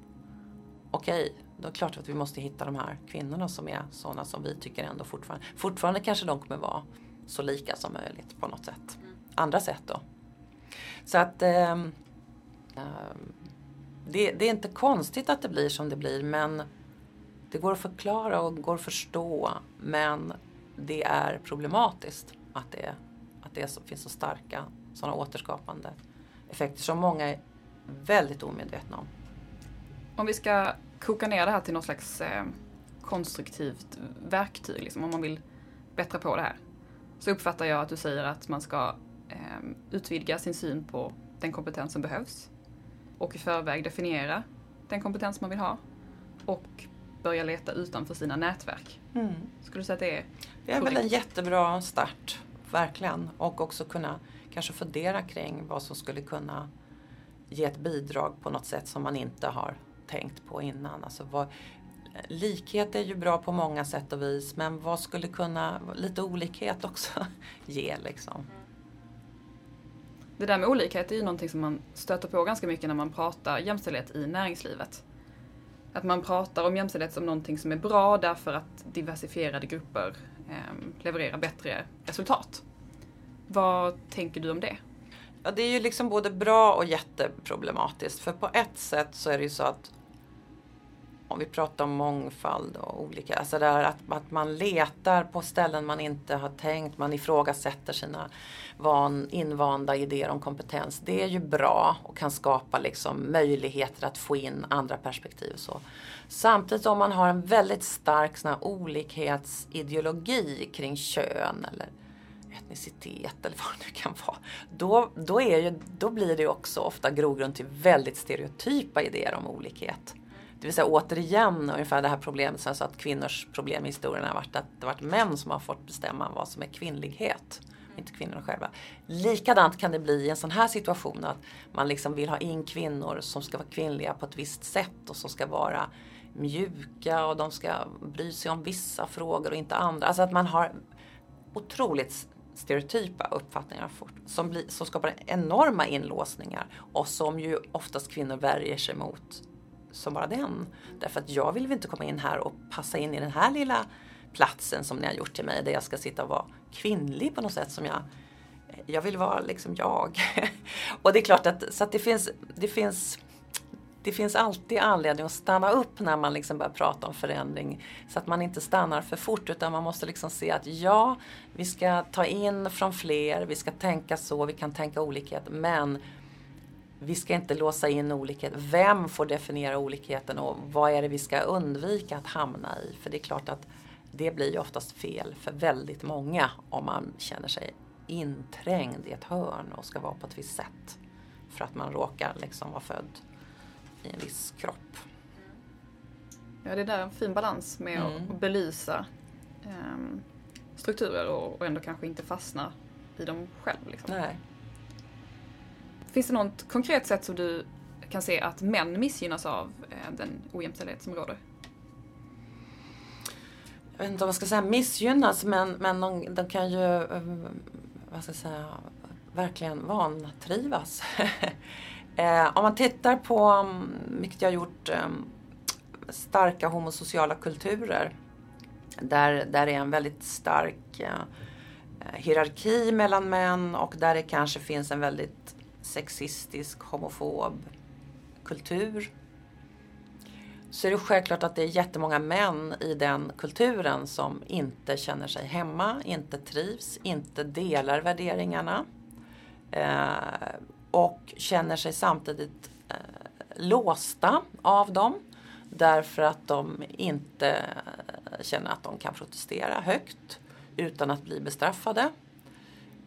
Okej, då är det klart att vi måste hitta de här kvinnorna som är sådana som vi tycker ändå fortfarande, fortfarande kanske de kommer vara så lika som möjligt på något sätt. Andra sätt då. Så att eh, det, det, är inte konstigt att det blir som det blir men det går att förklara och går att förstå men det är problematiskt att det, att det så, finns så starka sådana återskapande effekter som många är väldigt omedvetna om. Om vi ska koka ner det här till något slags eh, konstruktivt verktyg, liksom, om man vill bättra på det här. Så uppfattar jag att du säger att man ska eh, utvidga sin syn på den kompetens som behövs och i förväg definiera den kompetens man vill ha och börja leta utanför sina nätverk. Mm. Skulle du säga att det är Det är korrekt? väl en jättebra start, verkligen. Och också kunna kanske fundera kring vad som skulle kunna ge ett bidrag på något sätt som man inte har tänkt på innan. Alltså vad, likhet är ju bra på många sätt och vis men vad skulle kunna, lite olikhet också *laughs* ge liksom. Det där med olikhet är ju någonting som man stöter på ganska mycket när man pratar jämställdhet i näringslivet. Att man pratar om jämställdhet som någonting som är bra därför att diversifierade grupper eh, levererar bättre resultat. Vad tänker du om det? Ja, det är ju liksom både bra och jätteproblematiskt. För på ett sätt så är det ju så att om vi pratar om mångfald och olika, alltså där att, att man letar på ställen man inte har tänkt, man ifrågasätter sina van, invanda idéer om kompetens. Det är ju bra och kan skapa liksom möjligheter att få in andra perspektiv. Så. Samtidigt om man har en väldigt stark sån olikhetsideologi kring kön eller etnicitet eller vad det nu kan vara. Då, då, är ju, då blir det också ofta grogrund till väldigt stereotypa idéer om olikhet. Det vill säga återigen ungefär det här problemet, så att kvinnors problem i historien har varit att det har varit män som har fått bestämma vad som är kvinnlighet. Inte kvinnorna själva. Likadant kan det bli i en sån här situation att man liksom vill ha in kvinnor som ska vara kvinnliga på ett visst sätt och som ska vara mjuka och de ska bry sig om vissa frågor och inte andra. Alltså att man har otroligt stereotypa uppfattningar som, blir, som skapar enorma inlåsningar och som ju oftast kvinnor värjer sig mot som bara den. Därför att jag vill väl inte komma in här och passa in i den här lilla platsen som ni har gjort till mig där jag ska sitta och vara kvinnlig på något sätt som jag jag vill vara liksom jag. *laughs* och det är klart att, så att det finns, det finns det finns alltid anledning att stanna upp när man liksom börjar prata om förändring. Så att man inte stannar för fort utan man måste liksom se att ja, vi ska ta in från fler, vi ska tänka så, vi kan tänka olikhet. Men vi ska inte låsa in olikhet. Vem får definiera olikheten och vad är det vi ska undvika att hamna i? För det är klart att det blir ju oftast fel för väldigt många om man känner sig inträngd i ett hörn och ska vara på ett visst sätt. För att man råkar liksom vara född i en viss kropp. Ja, det är där en fin balans med mm. att belysa um, strukturer och, och ändå kanske inte fastna i dem själv. Liksom. Nej. Finns det något konkret sätt som du kan se att män missgynnas av eh, den ojämställdhet som råder? Jag vet inte om man ska säga missgynnas men, men de, de kan ju eh, vad ska jag säga, verkligen vantrivas. *laughs* Eh, om man tittar på, mm, vilket jag har gjort, starka homosociala kulturer där, där det är en väldigt stark eh, hierarki mellan män och där det kanske finns en väldigt sexistisk, homofob kultur. Så är det självklart att det är jättemånga män i den kulturen som inte känner sig hemma, inte trivs, inte delar värderingarna. Eh, och känner sig samtidigt eh, låsta av dem. Därför att de inte eh, känner att de kan protestera högt utan att bli bestraffade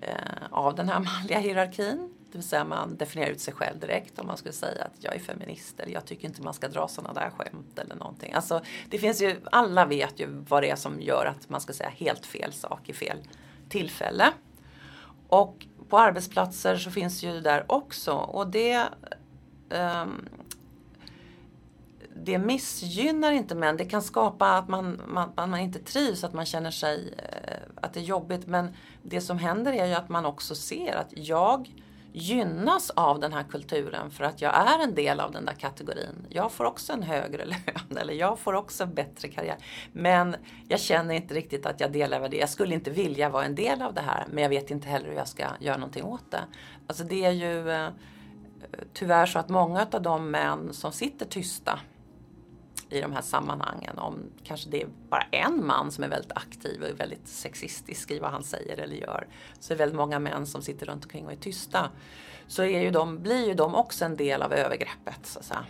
eh, av den här manliga hierarkin. Det vill säga man definierar ut sig själv direkt om man skulle säga att jag är feminist eller jag tycker inte man ska dra sådana där skämt eller någonting. Alltså, det finns ju, alla vet ju vad det är som gör att man ska säga helt fel sak i fel tillfälle. Och på arbetsplatser så finns ju där också och det um, det missgynnar inte män. Det kan skapa att man, man, man inte trivs, att man känner sig eh, att det är jobbigt. Men det som händer är ju att man också ser att jag gynnas av den här kulturen för att jag är en del av den där kategorin. Jag får också en högre *laughs* lön eller jag får också en bättre karriär. Men jag känner inte riktigt att jag delar det. Jag skulle inte vilja vara en del av det här men jag vet inte heller hur jag ska göra någonting åt det. Alltså det är ju eh, tyvärr så att många av de män som sitter tysta i de här sammanhangen. Om kanske det är bara en man som är väldigt aktiv och väldigt sexistisk i vad han säger eller gör. Så är det väldigt många män som sitter runt omkring och är tysta. Så är ju de, blir ju de också en del av övergreppet. Så att säga.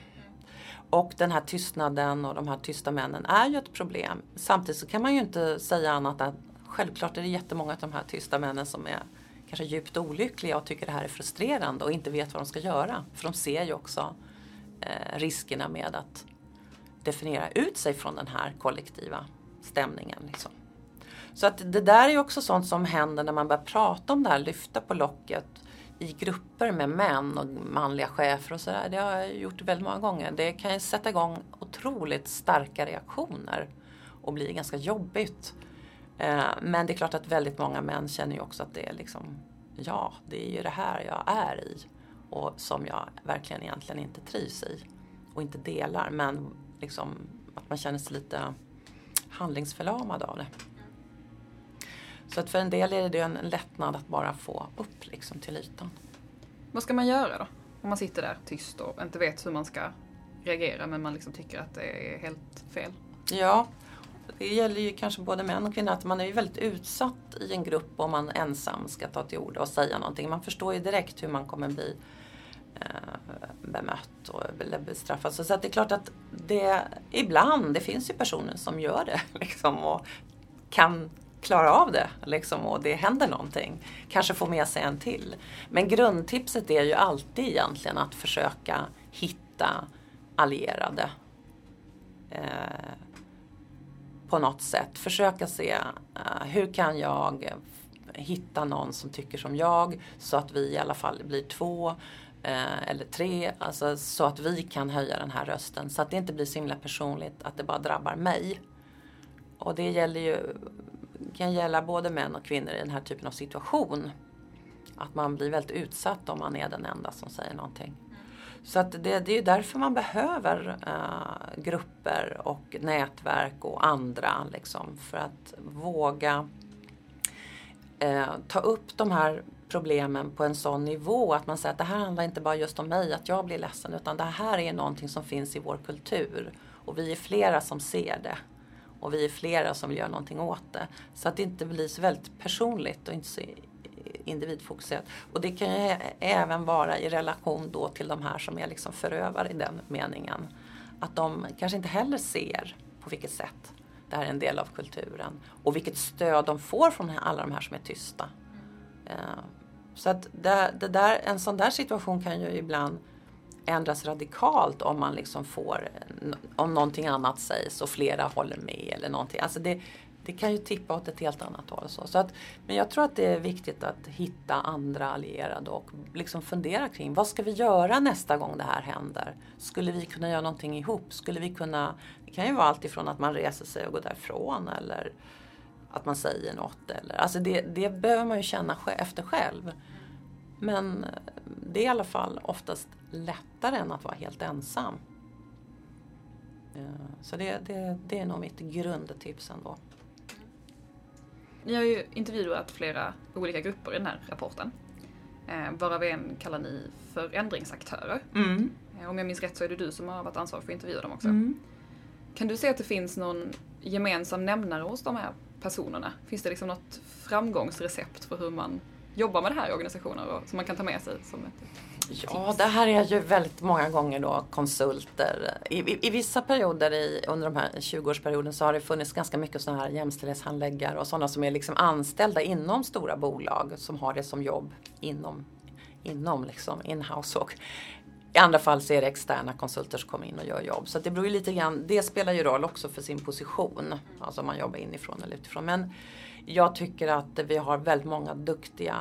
Och den här tystnaden och de här tysta männen är ju ett problem. Samtidigt så kan man ju inte säga annat än att självklart är det jättemånga av de här tysta männen som är kanske djupt olyckliga och tycker det här är frustrerande och inte vet vad de ska göra. För de ser ju också eh, riskerna med att definiera ut sig från den här kollektiva stämningen. Liksom. Så att det där är också sånt som händer när man börjar prata om det här, lyfta på locket i grupper med män och manliga chefer och sådär. Det har jag gjort väldigt många gånger. Det kan ju sätta igång otroligt starka reaktioner och bli ganska jobbigt. Eh, men det är klart att väldigt många män känner ju också att det är liksom, ja, det är ju det här jag är i och som jag verkligen egentligen inte trivs i och inte delar. Men liksom, att man känner sig lite handlingsförlamad av det. Så att för en del är det en lättnad att bara få upp liksom till ytan. Vad ska man göra då? Om man sitter där tyst och inte vet hur man ska reagera men man liksom tycker att det är helt fel. Ja, det gäller ju kanske både män och kvinnor att man är ju väldigt utsatt i en grupp om man ensam ska ta till orda och säga någonting. Man förstår ju direkt hur man kommer bli Eh, bemött och, eller bestraffat. Så, att det är klart att det ibland, det finns ju personer som gör det *laughs* liksom, och kan klara av det liksom, och det händer någonting. Kanske få med sig en till. Men grundtipset är ju alltid egentligen att försöka hitta allierade. Eh, på något sätt. Försöka se eh, hur kan jag hitta någon som tycker som jag så att vi i alla fall blir två eh, eller tre, alltså, så att vi kan höja den här rösten. Så att det inte blir så himla personligt att det bara drabbar mig. Och det gäller ju, kan gälla både män och kvinnor i den här typen av situation. Att man blir väldigt utsatt om man är den enda som säger någonting. Så att det, det är ju därför man behöver eh, grupper och nätverk och andra liksom, för att våga eh, ta upp de här problemen på en sån nivå att man säger att det här handlar inte bara just om mig, att jag blir ledsen, utan det här är någonting som finns i vår kultur. Och vi är flera som ser det. Och vi är flera som vill göra någonting åt det. Så att det inte blir så väldigt personligt och inte så individfokuserat. Och det kan ju även vara i relation då till de här som är liksom förövare i den meningen. Att de kanske inte heller ser på vilket sätt det här är en del av kulturen. Och vilket stöd de får från alla de här som är tysta. Eh, så att det, det där, en sån där situation kan ju ibland ändras radikalt om man liksom får, om någonting annat sägs och flera håller med eller någonting. Alltså det, det kan ju tippa åt ett helt annat håll. Så. Så att, men jag tror att det är viktigt att hitta andra allierade och liksom fundera kring vad ska vi göra nästa gång det här händer? Skulle vi kunna göra någonting ihop? Skulle vi kunna, det kan ju vara allt ifrån att man reser sig och går därifrån eller att man säger något. Eller, alltså det, det behöver man ju känna efter själv. Men det är i alla fall oftast lättare än att vara helt ensam. Så det, det, det är nog mitt grundtips ändå. Ni har ju intervjuat flera olika grupper i den här rapporten. Eh, varav en kallar ni förändringsaktörer. Mm. Eh, om jag minns rätt så är det du som har varit ansvarig för att intervjua dem också. Mm. Kan du se att det finns någon gemensam nämnare hos de här personerna? Finns det liksom något framgångsrecept för hur man jobbar med det här i organisationer och, som man kan ta med sig som ett Ja, det här är ju väldigt många gånger då konsulter. I, i, i vissa perioder i, under de här 20-årsperioden så har det funnits ganska mycket sådana här jämställdhetshandläggare och sådana som är liksom anställda inom stora bolag som har det som jobb inom, inom liksom inhouse. Och i andra fall så är det externa konsulter som kommer in och gör jobb. Så det beror ju lite grann, det spelar ju roll också för sin position. Alltså om man jobbar inifrån eller utifrån. Men jag tycker att vi har väldigt många duktiga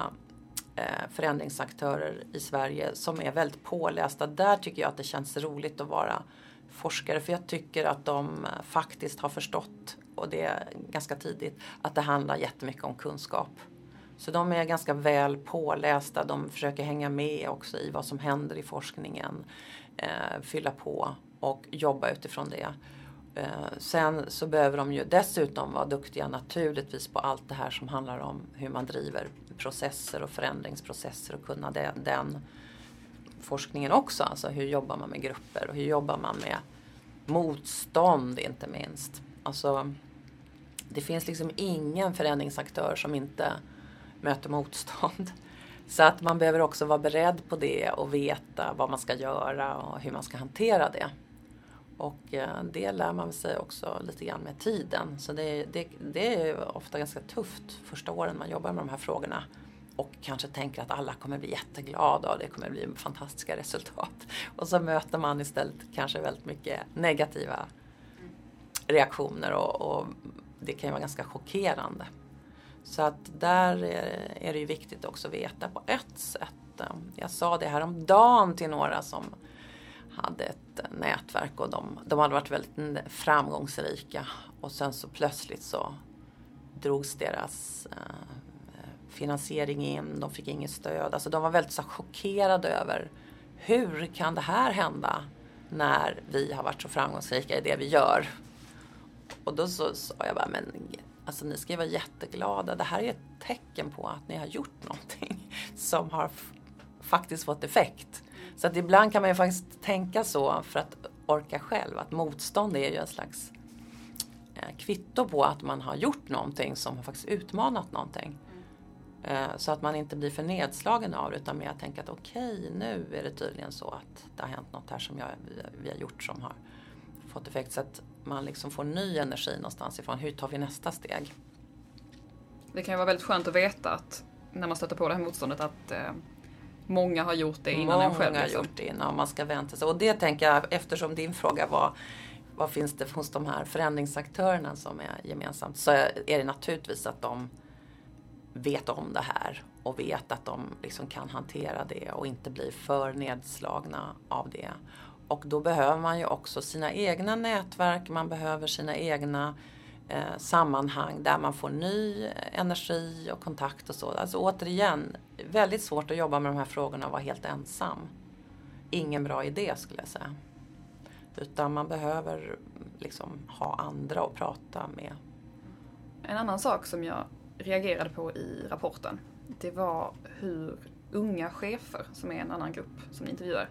eh, förändringsaktörer i Sverige som är väldigt pålästa. Där tycker jag att det känns roligt att vara forskare för jag tycker att de faktiskt har förstått, och det ganska tidigt, att det handlar jättemycket om kunskap. Så de är ganska väl pålästa, de försöker hänga med också i vad som händer i forskningen, eh, fylla på och jobba utifrån det. Eh, sen så behöver de ju dessutom vara duktiga naturligtvis på allt det här som handlar om hur man driver processer och förändringsprocesser och kunna den, den forskningen också. Alltså hur jobbar man med grupper och hur jobbar man med motstånd inte minst. Alltså, det finns liksom ingen förändringsaktör som inte möter motstånd. *laughs* Så att man behöver också vara beredd på det och veta vad man ska göra och hur man ska hantera det. Och eh, det lär man sig också lite grann med tiden. Så det, det, det är ofta ganska tufft första åren man jobbar med de här frågorna. Och kanske tänker att alla kommer bli jätteglada och det kommer bli fantastiska resultat. *laughs* Och så möter man istället kanske väldigt mycket negativa reaktioner och, och det kan ju vara ganska chockerande. Så att där är det ju viktigt också att veta på ett sätt. Jag sa det här om dagen till några som hade ett nätverk och de, de hade varit väldigt framgångsrika. Och sen så plötsligt så drogs deras eh, finansiering in, de fick inget stöd. Alltså de var väldigt så chockerade över hur kan det här hända när vi har varit så framgångsrika i det vi gör? Och då så sa jag bara, men alltså ni ska ju vara jätteglada. Det här är ett tecken på att ni har gjort någonting *laughs* som har faktiskt fått effekt. Så att ibland kan man ju faktiskt tänka så för att orka själv. Att motstånd är ju en slags eh, kvitto på att man har gjort någonting som har faktiskt utmanat någonting. Eh, så att man inte blir för nedslagen av det utan mer tänker att okej, okay, nu är det tydligen så att det har hänt något här som jag, vi har gjort som har fått effekt. Så att man liksom får ny energi någonstans ifrån. Hur tar vi nästa steg? Det kan ju vara väldigt skönt att veta att när man stöter på det här motståndet att eh, Många har gjort det innan Många en själv. Många liksom. har gjort det innan man ska vänta sig. Och det tänker jag, eftersom din fråga var vad finns det hos de här förändringsaktörerna som är gemensamt så är det naturligtvis att de vet om det här och vet att de liksom kan hantera det och inte bli för nedslagna av det. Och då behöver man ju också sina egna nätverk, man behöver sina egna eh, sammanhang där man får ny eh, energi och kontakt och så. Alltså återigen, väldigt svårt att jobba med de här frågorna och vara helt ensam. Ingen bra idé skulle jag säga. Utan man behöver liksom ha andra att prata med. En annan sak som jag reagerade på i rapporten, det var hur unga chefer, som är en annan grupp som ni intervjuar,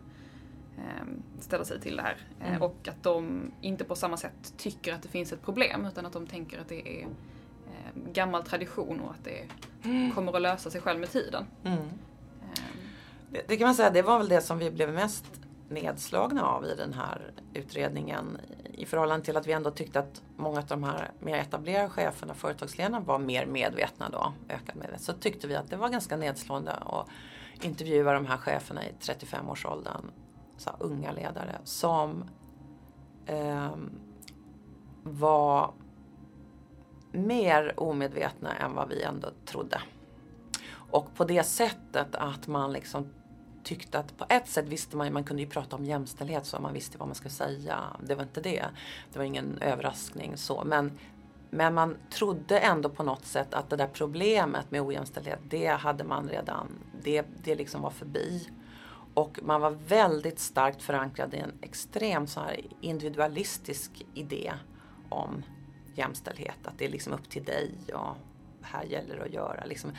ställer sig till det här. Eh, mm. Och att de inte på samma sätt tycker att det finns ett problem utan att de tänker att det är ehm, gammal tradition och att det mm. kommer att lösa sig själv med tiden. Mm. Ehm. Det, det, kan man säga, det var väl det som vi blev mest nedslagna av i den här utredningen i förhållande till att vi ändå tyckte att många av de här mer etablerade cheferna, företagsledarna var mer medvetna då, ökad medvetenhet. Så tyckte vi att det var ganska nedslående att intervjua de här cheferna i 35-årsåldern så unga ledare som eh, var mer omedvetna än vad vi ändå trodde. Och på det sättet att man liksom tyckte att på ett sätt visste man ju, man kunde ju prata om jämställdhet så man visste vad man skulle säga. Det var inte det. Det var ingen överraskning så. Men men man trodde ändå på något sätt att det där problemet med ojämställdhet, det hade man redan, det, det liksom var förbi. Och man var väldigt starkt förankrad i en extrem så här individualistisk idé om jämställdhet. Att det är liksom upp till dig och här gäller det att göra. Liksom.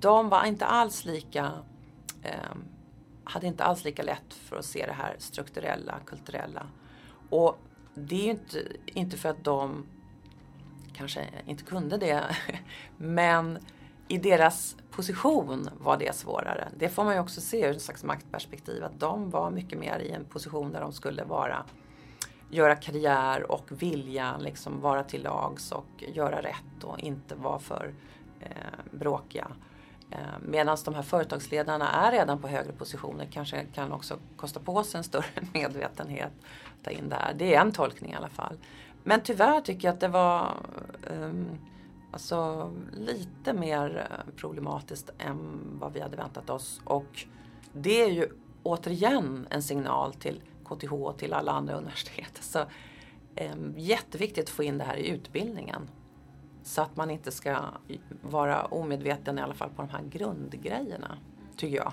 De var inte alls lika eh, hade inte alls lika lätt för att se det här strukturella, kulturella. Och det är ju inte, inte för att de kanske inte kunde det, *laughs* men i deras position var det svårare. Det får man ju också se ur ett slags maktperspektiv att de var mycket mer i en position där de skulle vara göra karriär och vilja liksom vara till lags och göra rätt och inte vara för eh, bråkiga. Eh, Medan de här företagsledarna är redan på högre positioner kanske kan också kosta på sig en större *laughs* medvetenhet. Ta in det här. Det är en tolkning i alla fall. Men tyvärr tycker jag att det var um, alltså, lite mer eh, problematiskt än vad vi hade väntat oss. Och det är ju återigen en signal till KTH och till alla andra universitet. Så, eh, jätteviktigt att få in det här i utbildningen. Så att man inte ska vara omedveten i alla fall på de här grundgrejerna, tycker jag.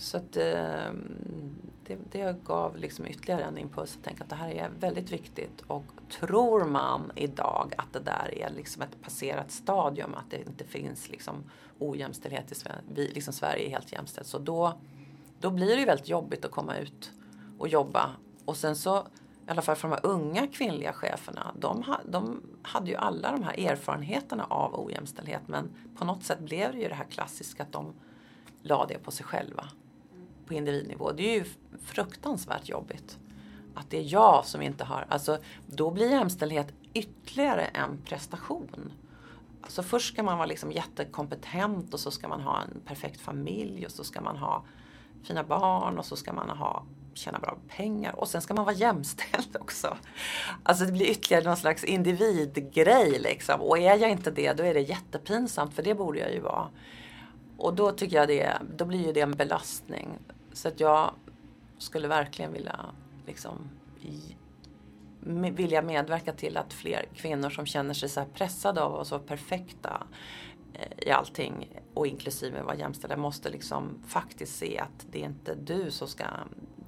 Så att ehm, det, det gav liksom ytterligare en impuls att tänka att det här är väldigt viktigt. Och tror man idag att det där är liksom ett passerat stadium, att det inte finns liksom ojämställdhet i Sverige, vi, liksom Sverige är helt jämställt, så då, då blir det ju väldigt jobbigt att komma ut och jobba. Och sen så i alla fall för de här unga kvinnliga cheferna, de, de hade ju alla de här erfarenheterna av ojämställdhet men på något sätt blev det ju det här klassiska att de la det på sig själva på individnivå. Det är ju fruktansvärt jobbigt. Att det är jag som inte har, alltså då blir jämställdhet ytterligare en prestation. Alltså först ska man vara liksom jättekompetent och så ska man ha en perfekt familj och så ska man ha fina barn och så ska man ha tjäna bra pengar och sen ska man vara jämställd *laughs* också. Alltså det blir ytterligare någon slags individgrej liksom. Och är jag inte det då är det jättepinsamt för det borde jag ju vara. Och då tycker jag det, då blir ju det en belastning. Så att jag skulle verkligen vilja liksom vilja medverka till att fler kvinnor som känner sig så pressade av att vara så perfekta eh, i allting och inklusive vara jämställda måste liksom faktiskt se att det är inte du som ska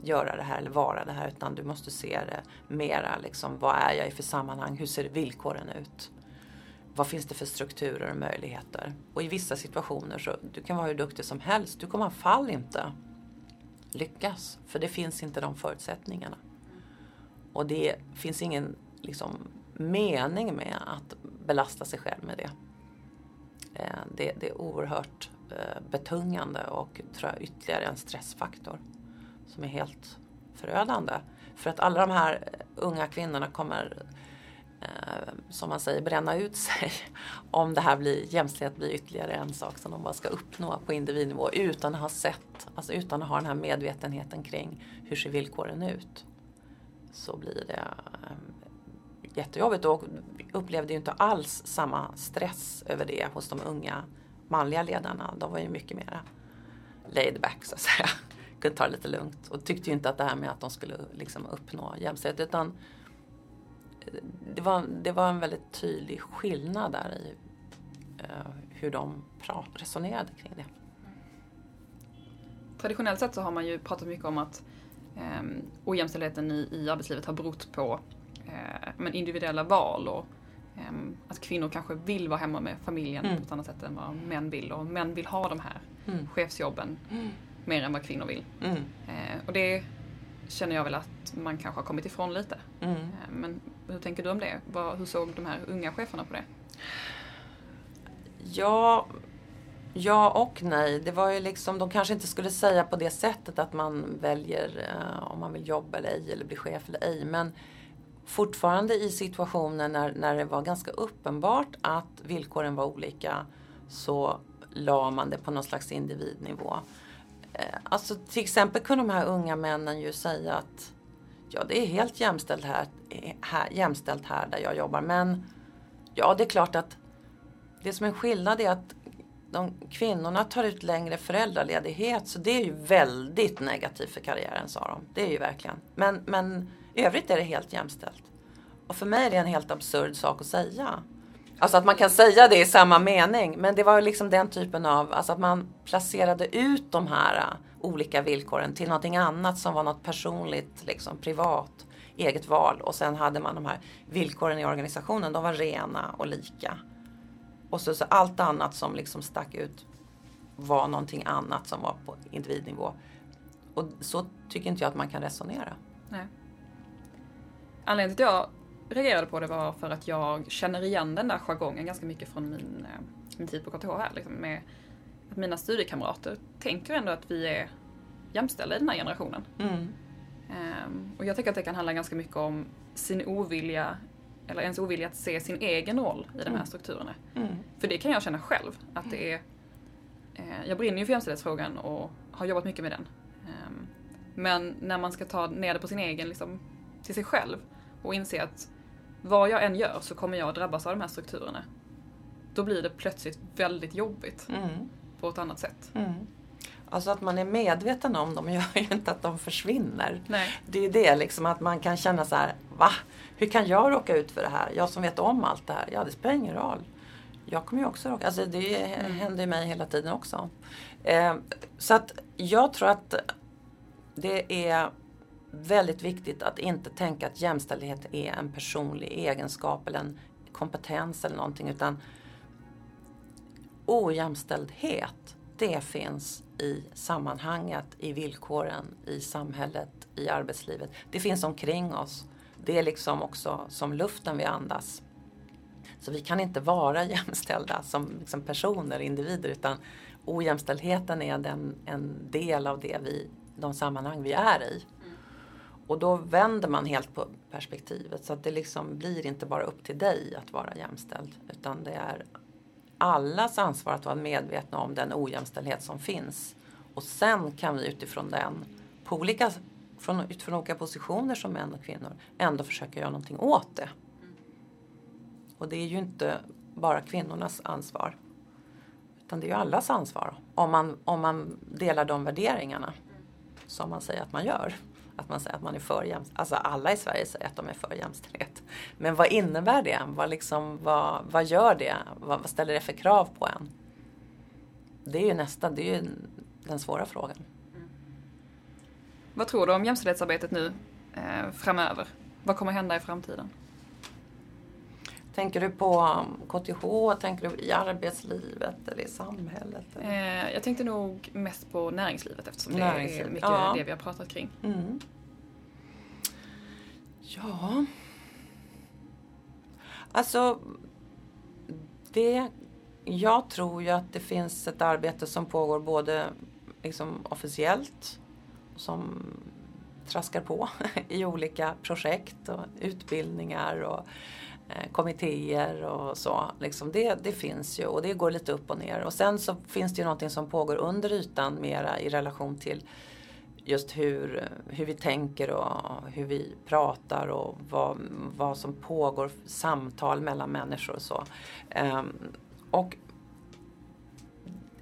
göra det här eller vara det här utan du måste se det mera liksom vad är jag i för sammanhang, hur ser villkoren ut? Vad finns det för strukturer och möjligheter? Och i vissa situationer så du kan vara hur duktig som helst, du kommer ha fall inte lyckas för det finns inte de förutsättningarna. Och det finns ingen liksom, mening med att belasta sig själv med det. Eh, det, det är oerhört eh, betungande och tror jag ytterligare en stressfaktor som är helt förödande. För att alla de här eh, unga kvinnorna kommer Eh, som man säger bränna ut sig *laughs* om det här blir jämställdhet blir ytterligare en sak som de bara ska uppnå på individnivå utan att ha sett, alltså utan att ha den här medvetenheten kring hur ser villkoren ut. Så blir det eh, jättejobbigt och upplevde ju inte alls samma stress över det hos de unga manliga ledarna. De var ju mycket mera laid back så att säga *laughs* kunde ta det lite lugnt och tyckte ju inte att det här med att de skulle liksom uppnå jämställdhet utan det var, det var en väldigt tydlig skillnad där i uh, hur de resonerade kring det. Traditionellt sett så har man ju pratat mycket om att um, ojämställdheten i, i arbetslivet har berott på uh, men individuella val och um, att kvinnor kanske vill vara hemma med familjen mm. på ett annat sätt än vad män vill och män vill ha de här mm. chefsjobben. Mm mer än vad kvinnor vill. Mm. Eh, och det känner jag väl att man kanske har kommit ifrån lite. Mm. Eh, men hur tänker du om det? Vad, hur såg de här unga cheferna på det? Ja, ja och nej. Det var ju liksom, de kanske inte skulle säga på det sättet att man väljer eh, om man vill jobba eller ej eller bli chef eller ej. Men fortfarande i situationer när, när det var ganska uppenbart att villkoren var olika så la man det på någon slags individnivå. Eh, alltså till exempel kunde de här unga männen ju säga att ja det är helt jämställt här, här, jämställt här där jag jobbar men ja det är klart att det som är skillnad är att de, kvinnorna tar ut längre föräldraledighet så det är ju väldigt negativt för karriären sa de. Det är ju verkligen. Men, men i övrigt är det helt jämställt. och för mig är det en helt absurd sak att säga. Alltså att man kan säga det i samma mening. Men det var liksom den typen av, alltså att man placerade ut de här olika villkoren till någonting annat som var något personligt, liksom privat, eget val. Och sen hade man de här villkoren i organisationen, de var rena och lika. Och så, så allt annat som liksom stack ut var någonting annat som var på individnivå. Och så tycker inte jag att man kan resonera. Nej. Anledningen till att jag reagerade på det var för att jag känner igen den där jargongen ganska mycket från min, eh, min tid på KTH här. Liksom, med mina studiekamrater tänker ändå att vi är jämställda i den här generationen. Mm. Um, och jag tycker att det kan handla ganska mycket om sin ovilja, eller ens ovilja att se sin egen roll i de här Mm. strukturerna. Mm. För det kan jag känna själv, att det är... Eh, jag brinner ju för jämställdhetsfrågan och har jobbat mycket med den. Ehm, men när man ska ta ner det på sin egen, liksom, till sig själv och inse att vad jag än gör så kommer jag drabbas av de här strukturerna. Då blir det plötsligt väldigt jobbigt Mm. På ett annat sätt. Mm. Alltså att man är medveten om dem *laughs* gör ju inte att de försvinner. Nej. Det är ju det liksom att man kan känna så här, va? Hur kan jag råka ut för det här? Jag som vet om allt det här. Ja, det spelar ingen roll. Jag kommer ju också råka, alltså det händer ju mig hela tiden också. Eh, så att jag tror att det är väldigt viktigt att inte tänka att jämställdhet är en personlig egenskap eller en kompetens eller någonting utan ojämställdhet det finns i sammanhanget, i villkoren, i samhället, i arbetslivet. Det finns omkring oss. Det är liksom också som luften vi andas. Så vi kan inte vara *laughs* jämställda som liksom personer, individer, utan ojämställdheten är den, en del av det vi, de sammanhang vi är i. Och då vänder man helt på perspektivet så att det liksom blir inte bara upp till dig att vara jämställd utan det är allas ansvar att vara medvetna om den ojämställdhet som finns. Och sen kan vi utifrån den, på olika, från, utifrån olika positioner som män och kvinnor, ändå försöka göra någonting åt det. Och det är ju inte bara kvinnornas ansvar. Utan det är ju allas ansvar. Om man, om man delar de värderingarna som man säger att man gör. Att man säger att man är för jämställdhet. Alltså alla i Sverige säger att de är för jämställdhet. Men vad innebär det? Vad, liksom, vad, vad gör det? Vad, vad ställer det för krav på en? Det är ju nästa, det är ju den svåra frågan. Vad tror du om jämställdhetsarbetet nu eh, framöver? Vad kommer hända i framtiden? Tänker du på KTH? Tänker du i arbetslivet eller i samhället? Eller? Eh, jag tänkte nog mest på näringslivet eftersom det är Näringslivet, mycket ja. det vi har pratat kring. Mm. Ja. Alltså, det, jag tror ju att det finns ett arbete som pågår både liksom officiellt som traskar på *laughs* i olika projekt och utbildningar och Eh, kommittéer och så. Liksom det, det finns ju och det går lite upp och ner. Och sen så finns det ju någonting som pågår under ytan mera i relation till just hur, hur vi tänker och hur vi pratar och vad, vad som pågår, samtal mellan människor och så. Ehm, och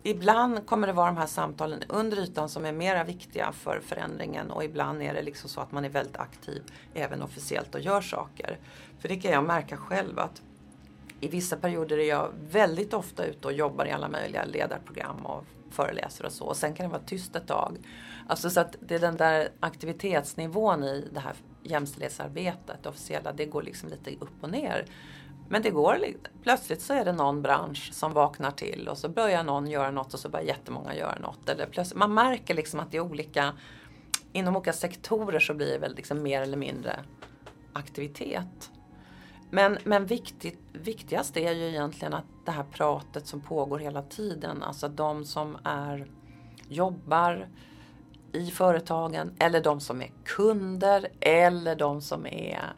ibland kommer det vara de här samtalen under ytan som är mera viktiga för förändringen och ibland är det liksom så att man är väldigt aktiv även officiellt och gör saker. För det kan jag märka själv att i vissa perioder är jag väldigt ofta ute och jobbar i alla möjliga ledarprogram och föreläser och så. Och sen kan det vara tyst ett tag. Alltså så att det är den där aktivitetsnivån i det här jämställdhetsarbetet, det officiella, det går liksom lite upp och ner. Men det går, plötsligt så är det någon bransch som vaknar till och så börjar någon göra något och så börjar jättemånga göra något. Eller plötsligt, man märker liksom att det är olika, inom olika sektorer så blir det väl liksom mer eller mindre aktivitet. Men, men viktigt, viktigast är ju egentligen att det här pratet som pågår hela tiden, alltså de som är, jobbar i företagen eller de som är kunder eller de som är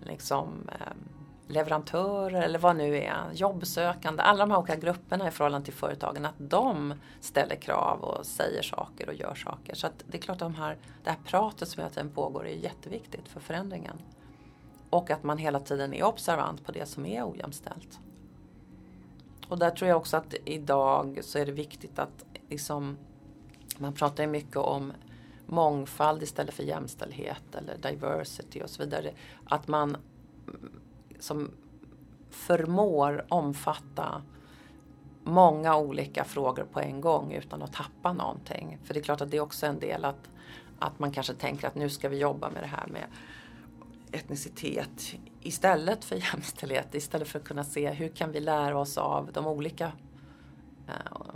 liksom eh, leverantörer eller vad nu är, jobbsökande, alla de här olika grupperna i förhållande till företagen, att de ställer krav och säger saker och gör saker. Så att det är klart att de här, det här pratet som hela tiden pågår är jätteviktigt för förändringen. Och att man hela tiden är observant på det som är ojämställt. Och där tror jag också att idag så är det viktigt att liksom, man pratar ju mycket om mångfald istället för jämställdhet eller diversity och så vidare. Att man som förmår omfatta många olika frågor på en gång utan att tappa någonting. För det är klart att det är också en del att, att man kanske tänker att nu ska vi jobba med det här med etnicitet istället för *laughs* jämställdhet. Istället för att kunna se hur kan vi lära oss av de olika eh,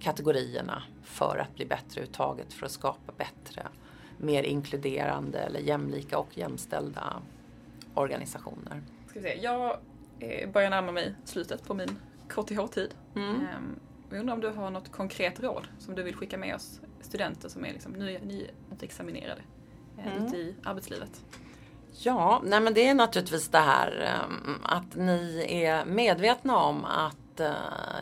kategorierna för att bli bättre uttaget för att skapa bättre, mer inkluderande eller jämlika och jämställda organisationer. Ska vi se. Jag eh, börjar närma mig slutet på min KTH-tid. Mm. Ehm, Jag undrar om du har något konkret råd som du vill skicka med oss studenter som är liksom ny, nyutexaminerade eh, Mm. ute i arbetslivet? Ja, nej men det är naturligtvis det här um, att ni är medvetna om att uh,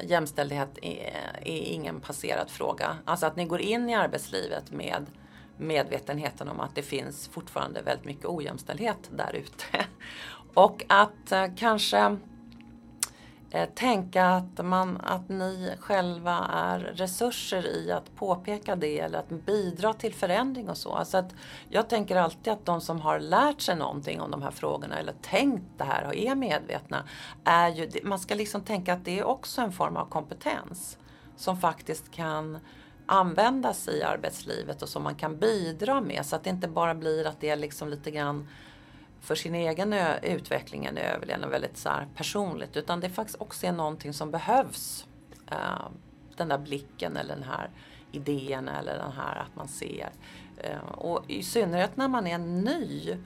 jämställdhet är, är ingen passerad fråga. Alltså att ni går in i arbetslivet med medvetenheten om att det finns fortfarande väldigt mycket ojämställdhet där ute. *laughs* Och att eh, kanske eh, tänka att, man, att ni själva är resurser i att påpeka det eller att bidra till förändring och så. Alltså att jag tänker alltid att de som har lärt sig någonting om de här frågorna eller tänkt det här och är medvetna, är ju, man ska liksom tänka att det är också en form av kompetens som faktiskt kan användas i arbetslivet och som man kan bidra med så att det inte bara blir att det är liksom lite grann för sin egen utveckling en överlevnad och väldigt så här personligt utan det faktiskt också är någonting som behövs. Eh, den där blicken eller den här idén eller den här att man ser. Eh, och i synnerhet när man är ny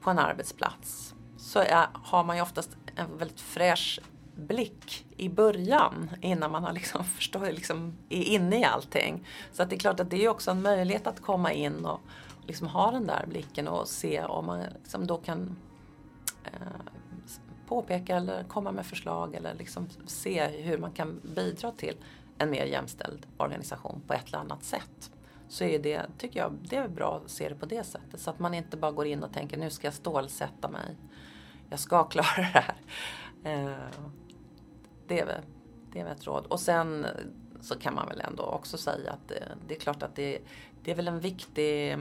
på en arbetsplats så är, har man ju oftast en väldigt fräsch blick i början innan man har liksom *laughs* förstår, liksom är inne i allting. Så att det är klart att det är också en möjlighet att komma in och liksom ha den där blicken och se om man liksom då kan eh, påpeka eller komma med förslag eller liksom se hur man kan bidra till en mer jämställd organisation på ett eller annat sätt. Så är det, tycker jag, det är bra att se det på det sättet. Så att man inte bara går in och tänker nu ska jag stålsätta mig. Jag ska *laughs* klara det här. Eh, det, är väl, det är väl ett råd. Och sen så kan man väl ändå också säga att det, det är klart att det, det är väl en viktig eh,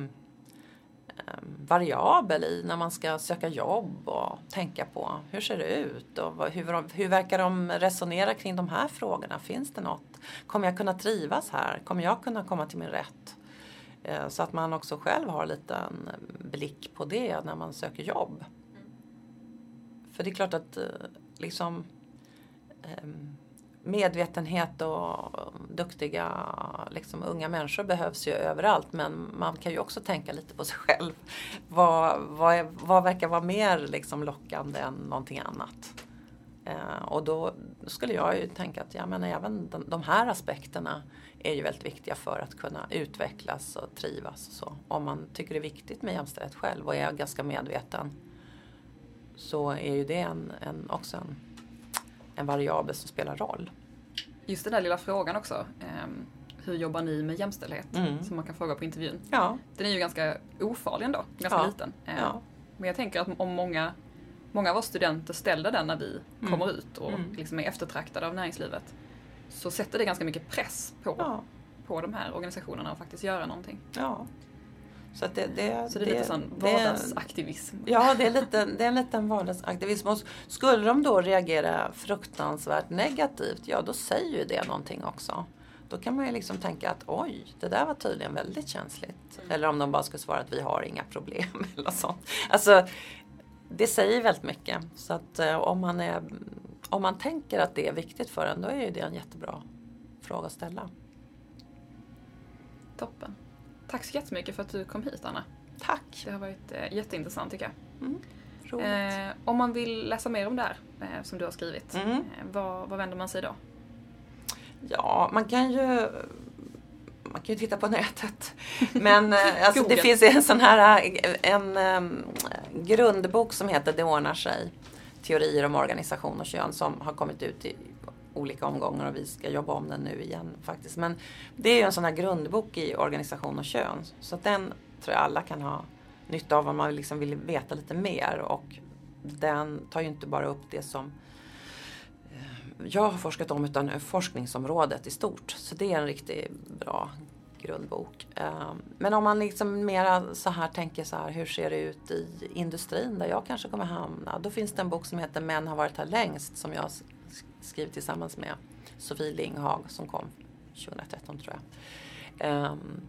variabel i när man ska söka jobb och tänka på hur ser det ut och hur, hur verkar de resonera kring de här frågorna? Finns det något? Kommer jag kunna trivas här? Kommer jag kunna komma till min rätt? Eh, Så att man också själv har lite en blick på det när man söker jobb. För det är klart att eh, liksom ehm, Ehm, medvetenhet och duktiga liksom, unga människor behövs ju överallt men man kan ju också tänka lite på sig själv. Vad, vad, är, vad verkar vara mer liksom, lockande än någonting annat? Eh, och då skulle jag ju tänka att ja, men även de, de här aspekterna är ju väldigt viktiga för att kunna utvecklas och trivas. Och så. Om man tycker det är viktigt med jämställdhet själv och är ganska medveten så är ju det en, en, också en, en variabel som spelar roll. Just den där lilla frågan också. ehm, hur jobbar ni med jämställdhet? Mm. Som man kan fråga på intervjun. Ja, Den är ju ganska ofarlig ändå, ganska Ja. liten. Eh, ja. Men jag tänker att om många, många av oss studenter ställer den när vi Mm. kommer ut och Mm. liksom är eftertraktade av näringslivet så sätter det ganska mycket press på, på de här organisationerna att faktiskt göra någonting. Så, det, det, Så det är lite sån vardagsaktivism. Ja, det är, lite, det är en liten vardagsaktivism. Och skulle de då reagera fruktansvärt negativt, ja då säger ju det någonting också. Då kan man ju liksom tänka att oj, det där var tydligen väldigt känsligt. Eller om de bara skulle svara att vi har inga problem *laughs* eller sånt. Alltså, det säger väldigt mycket. Så att eh, om man, är, om man tänker att det är viktigt för en, då är ju det en jättebra fråga att ställa. Toppen. Tack så jättemycket för att du kom hit Anna. Tack! Det har varit eh, jätteintressant tycker jag. Mm. Eh, om man vill läsa mer om det här eh, som du har skrivit, Mm. eh, vad, vad vänder man sig då? Ja, man kan ju man kan ju titta på nätet. Men eh, *laughs* alltså, det finns en sån här eh, en, em, grundbok som heter Det ordnar sig. Teorier om organisation och kön som har kommit ut i olika omgångar och vi ska jobba om den nu igen faktiskt. Men det är ju en sån här grundbok i organisation och kön. Så att den tror jag alla kan ha nytta av om man liksom vill veta lite mer. Och den tar ju inte bara upp det som eh, jag har forskat om utan forskningsområdet i stort. Så det är en riktigt bra grundbok. Eh, men om man liksom mera så här tänker så här, hur ser det ut i industrin där jag kanske kommer hamna? Då finns det en bok som heter Män har varit här längst som jag skrivit tillsammans med Sofie Linghag som kom 2013 tror jag. Um,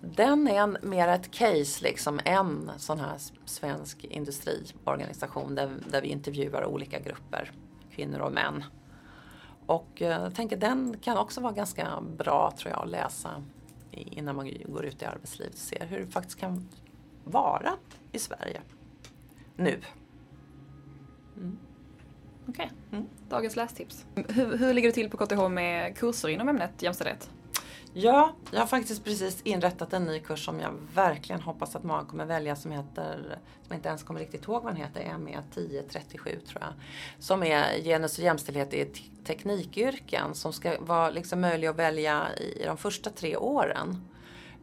den är en, mer ett case, liksom en sån här svensk industriorganisation där, där vi intervjuar olika grupper, kvinnor och män. Och eh, jag tänker den kan också vara ganska bra tror jag att läsa innan man går ut i arbetslivet och ser hur det faktiskt kan vara i Sverige nu. Mm. Okej, okay. mm. dagens lästips. Hur, hur ligger det till på KTH med kurser inom ämnet jämställdhet? Ja, jag har faktiskt precis inrättat en ny kurs som jag verkligen hoppas att många kommer välja som heter, som jag inte ens kommer riktigt ihåg vad den heter, ME 1037 tror jag. Som är genus och jämställdhet i teknikyrken som ska vara liksom möjlig att välja i de första tre åren.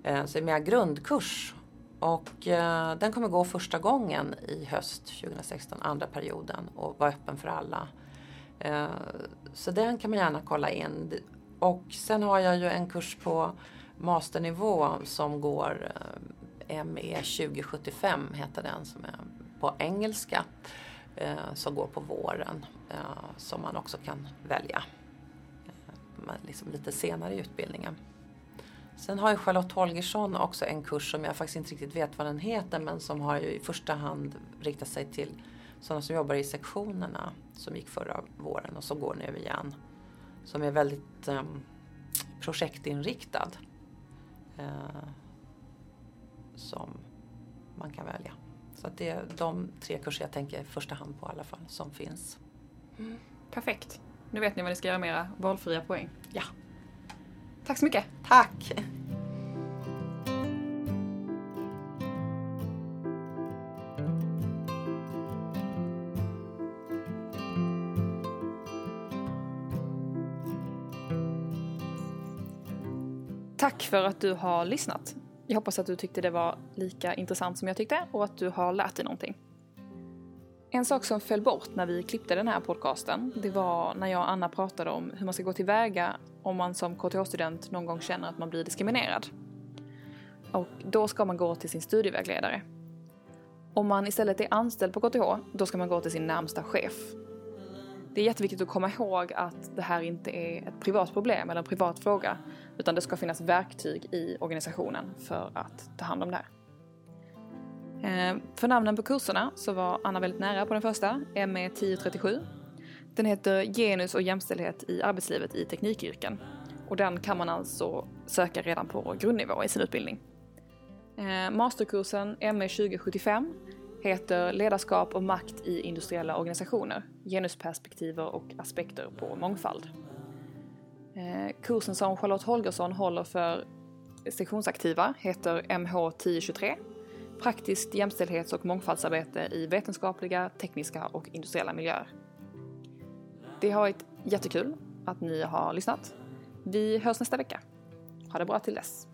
Eh, så det är mer grundkurs. Och eh, den kommer gå första gången i höst 2016, andra perioden och vara öppen för alla. Eh, så den kan man gärna kolla in. Och sen har jag ju en kurs på masternivå som går eh, ME 2075 heter den som är på engelska. Eh, som går på våren eh, som man också kan välja eh, liksom lite senare i utbildningen. Sen har ju Charlotte Holgersson också en kurs som jag faktiskt inte riktigt vet vad den heter men som har ju i första hand riktat sig till sådana som jobbar i sektionerna som gick förra våren och som går nu igen som är väldigt um, projektinriktad. Uh, som man kan välja. Så det är de tre kurser jag tänker i första hand på i alla fall som finns. Mm. Perfekt. Nu vet ni vad ni ska göra med era valfria poäng. Ja. Tack så mycket. Tack. Tack för att du har lyssnat. Jag hoppas att du tyckte det var lika intressant som jag tyckte och att du har lärt dig någonting. En sak som föll bort när vi klippte den här podcasten, det var när jag och Anna pratade om hur man ska gå tillväga om man som KTH-student någon gång känner att man blir diskriminerad. Och då ska man gå till sin studievägledare. Om man istället är anställd på KTH, då ska man gå till sin närmsta chef. Det är jätteviktigt att komma ihåg att det här inte är ett privat problem eller en privat fråga, utan det ska finnas verktyg i organisationen för att ta hand om det här. Eh, för namnen på kurserna så var Anna väldigt nära på den första, ME 1037. Den heter Genus och jämställdhet i arbetslivet i teknikyrken. Och den kan man alltså söka redan på grundnivå i sin utbildning. Eh, masterkursen ME 2075 heter Ledarskap och makt i industriella organisationer, genusperspektiver och aspekter på mångfald. Eh, kursen som Charlotte Holgersson håller för sektionsaktiva heter MH 1023 Praktiskt jämställdhets och mångfaldsarbete i vetenskapliga, tekniska och industriella miljöer. Det har varit jättekul att ni har lyssnat. Vi hörs nästa vecka. Ha det bra till dess.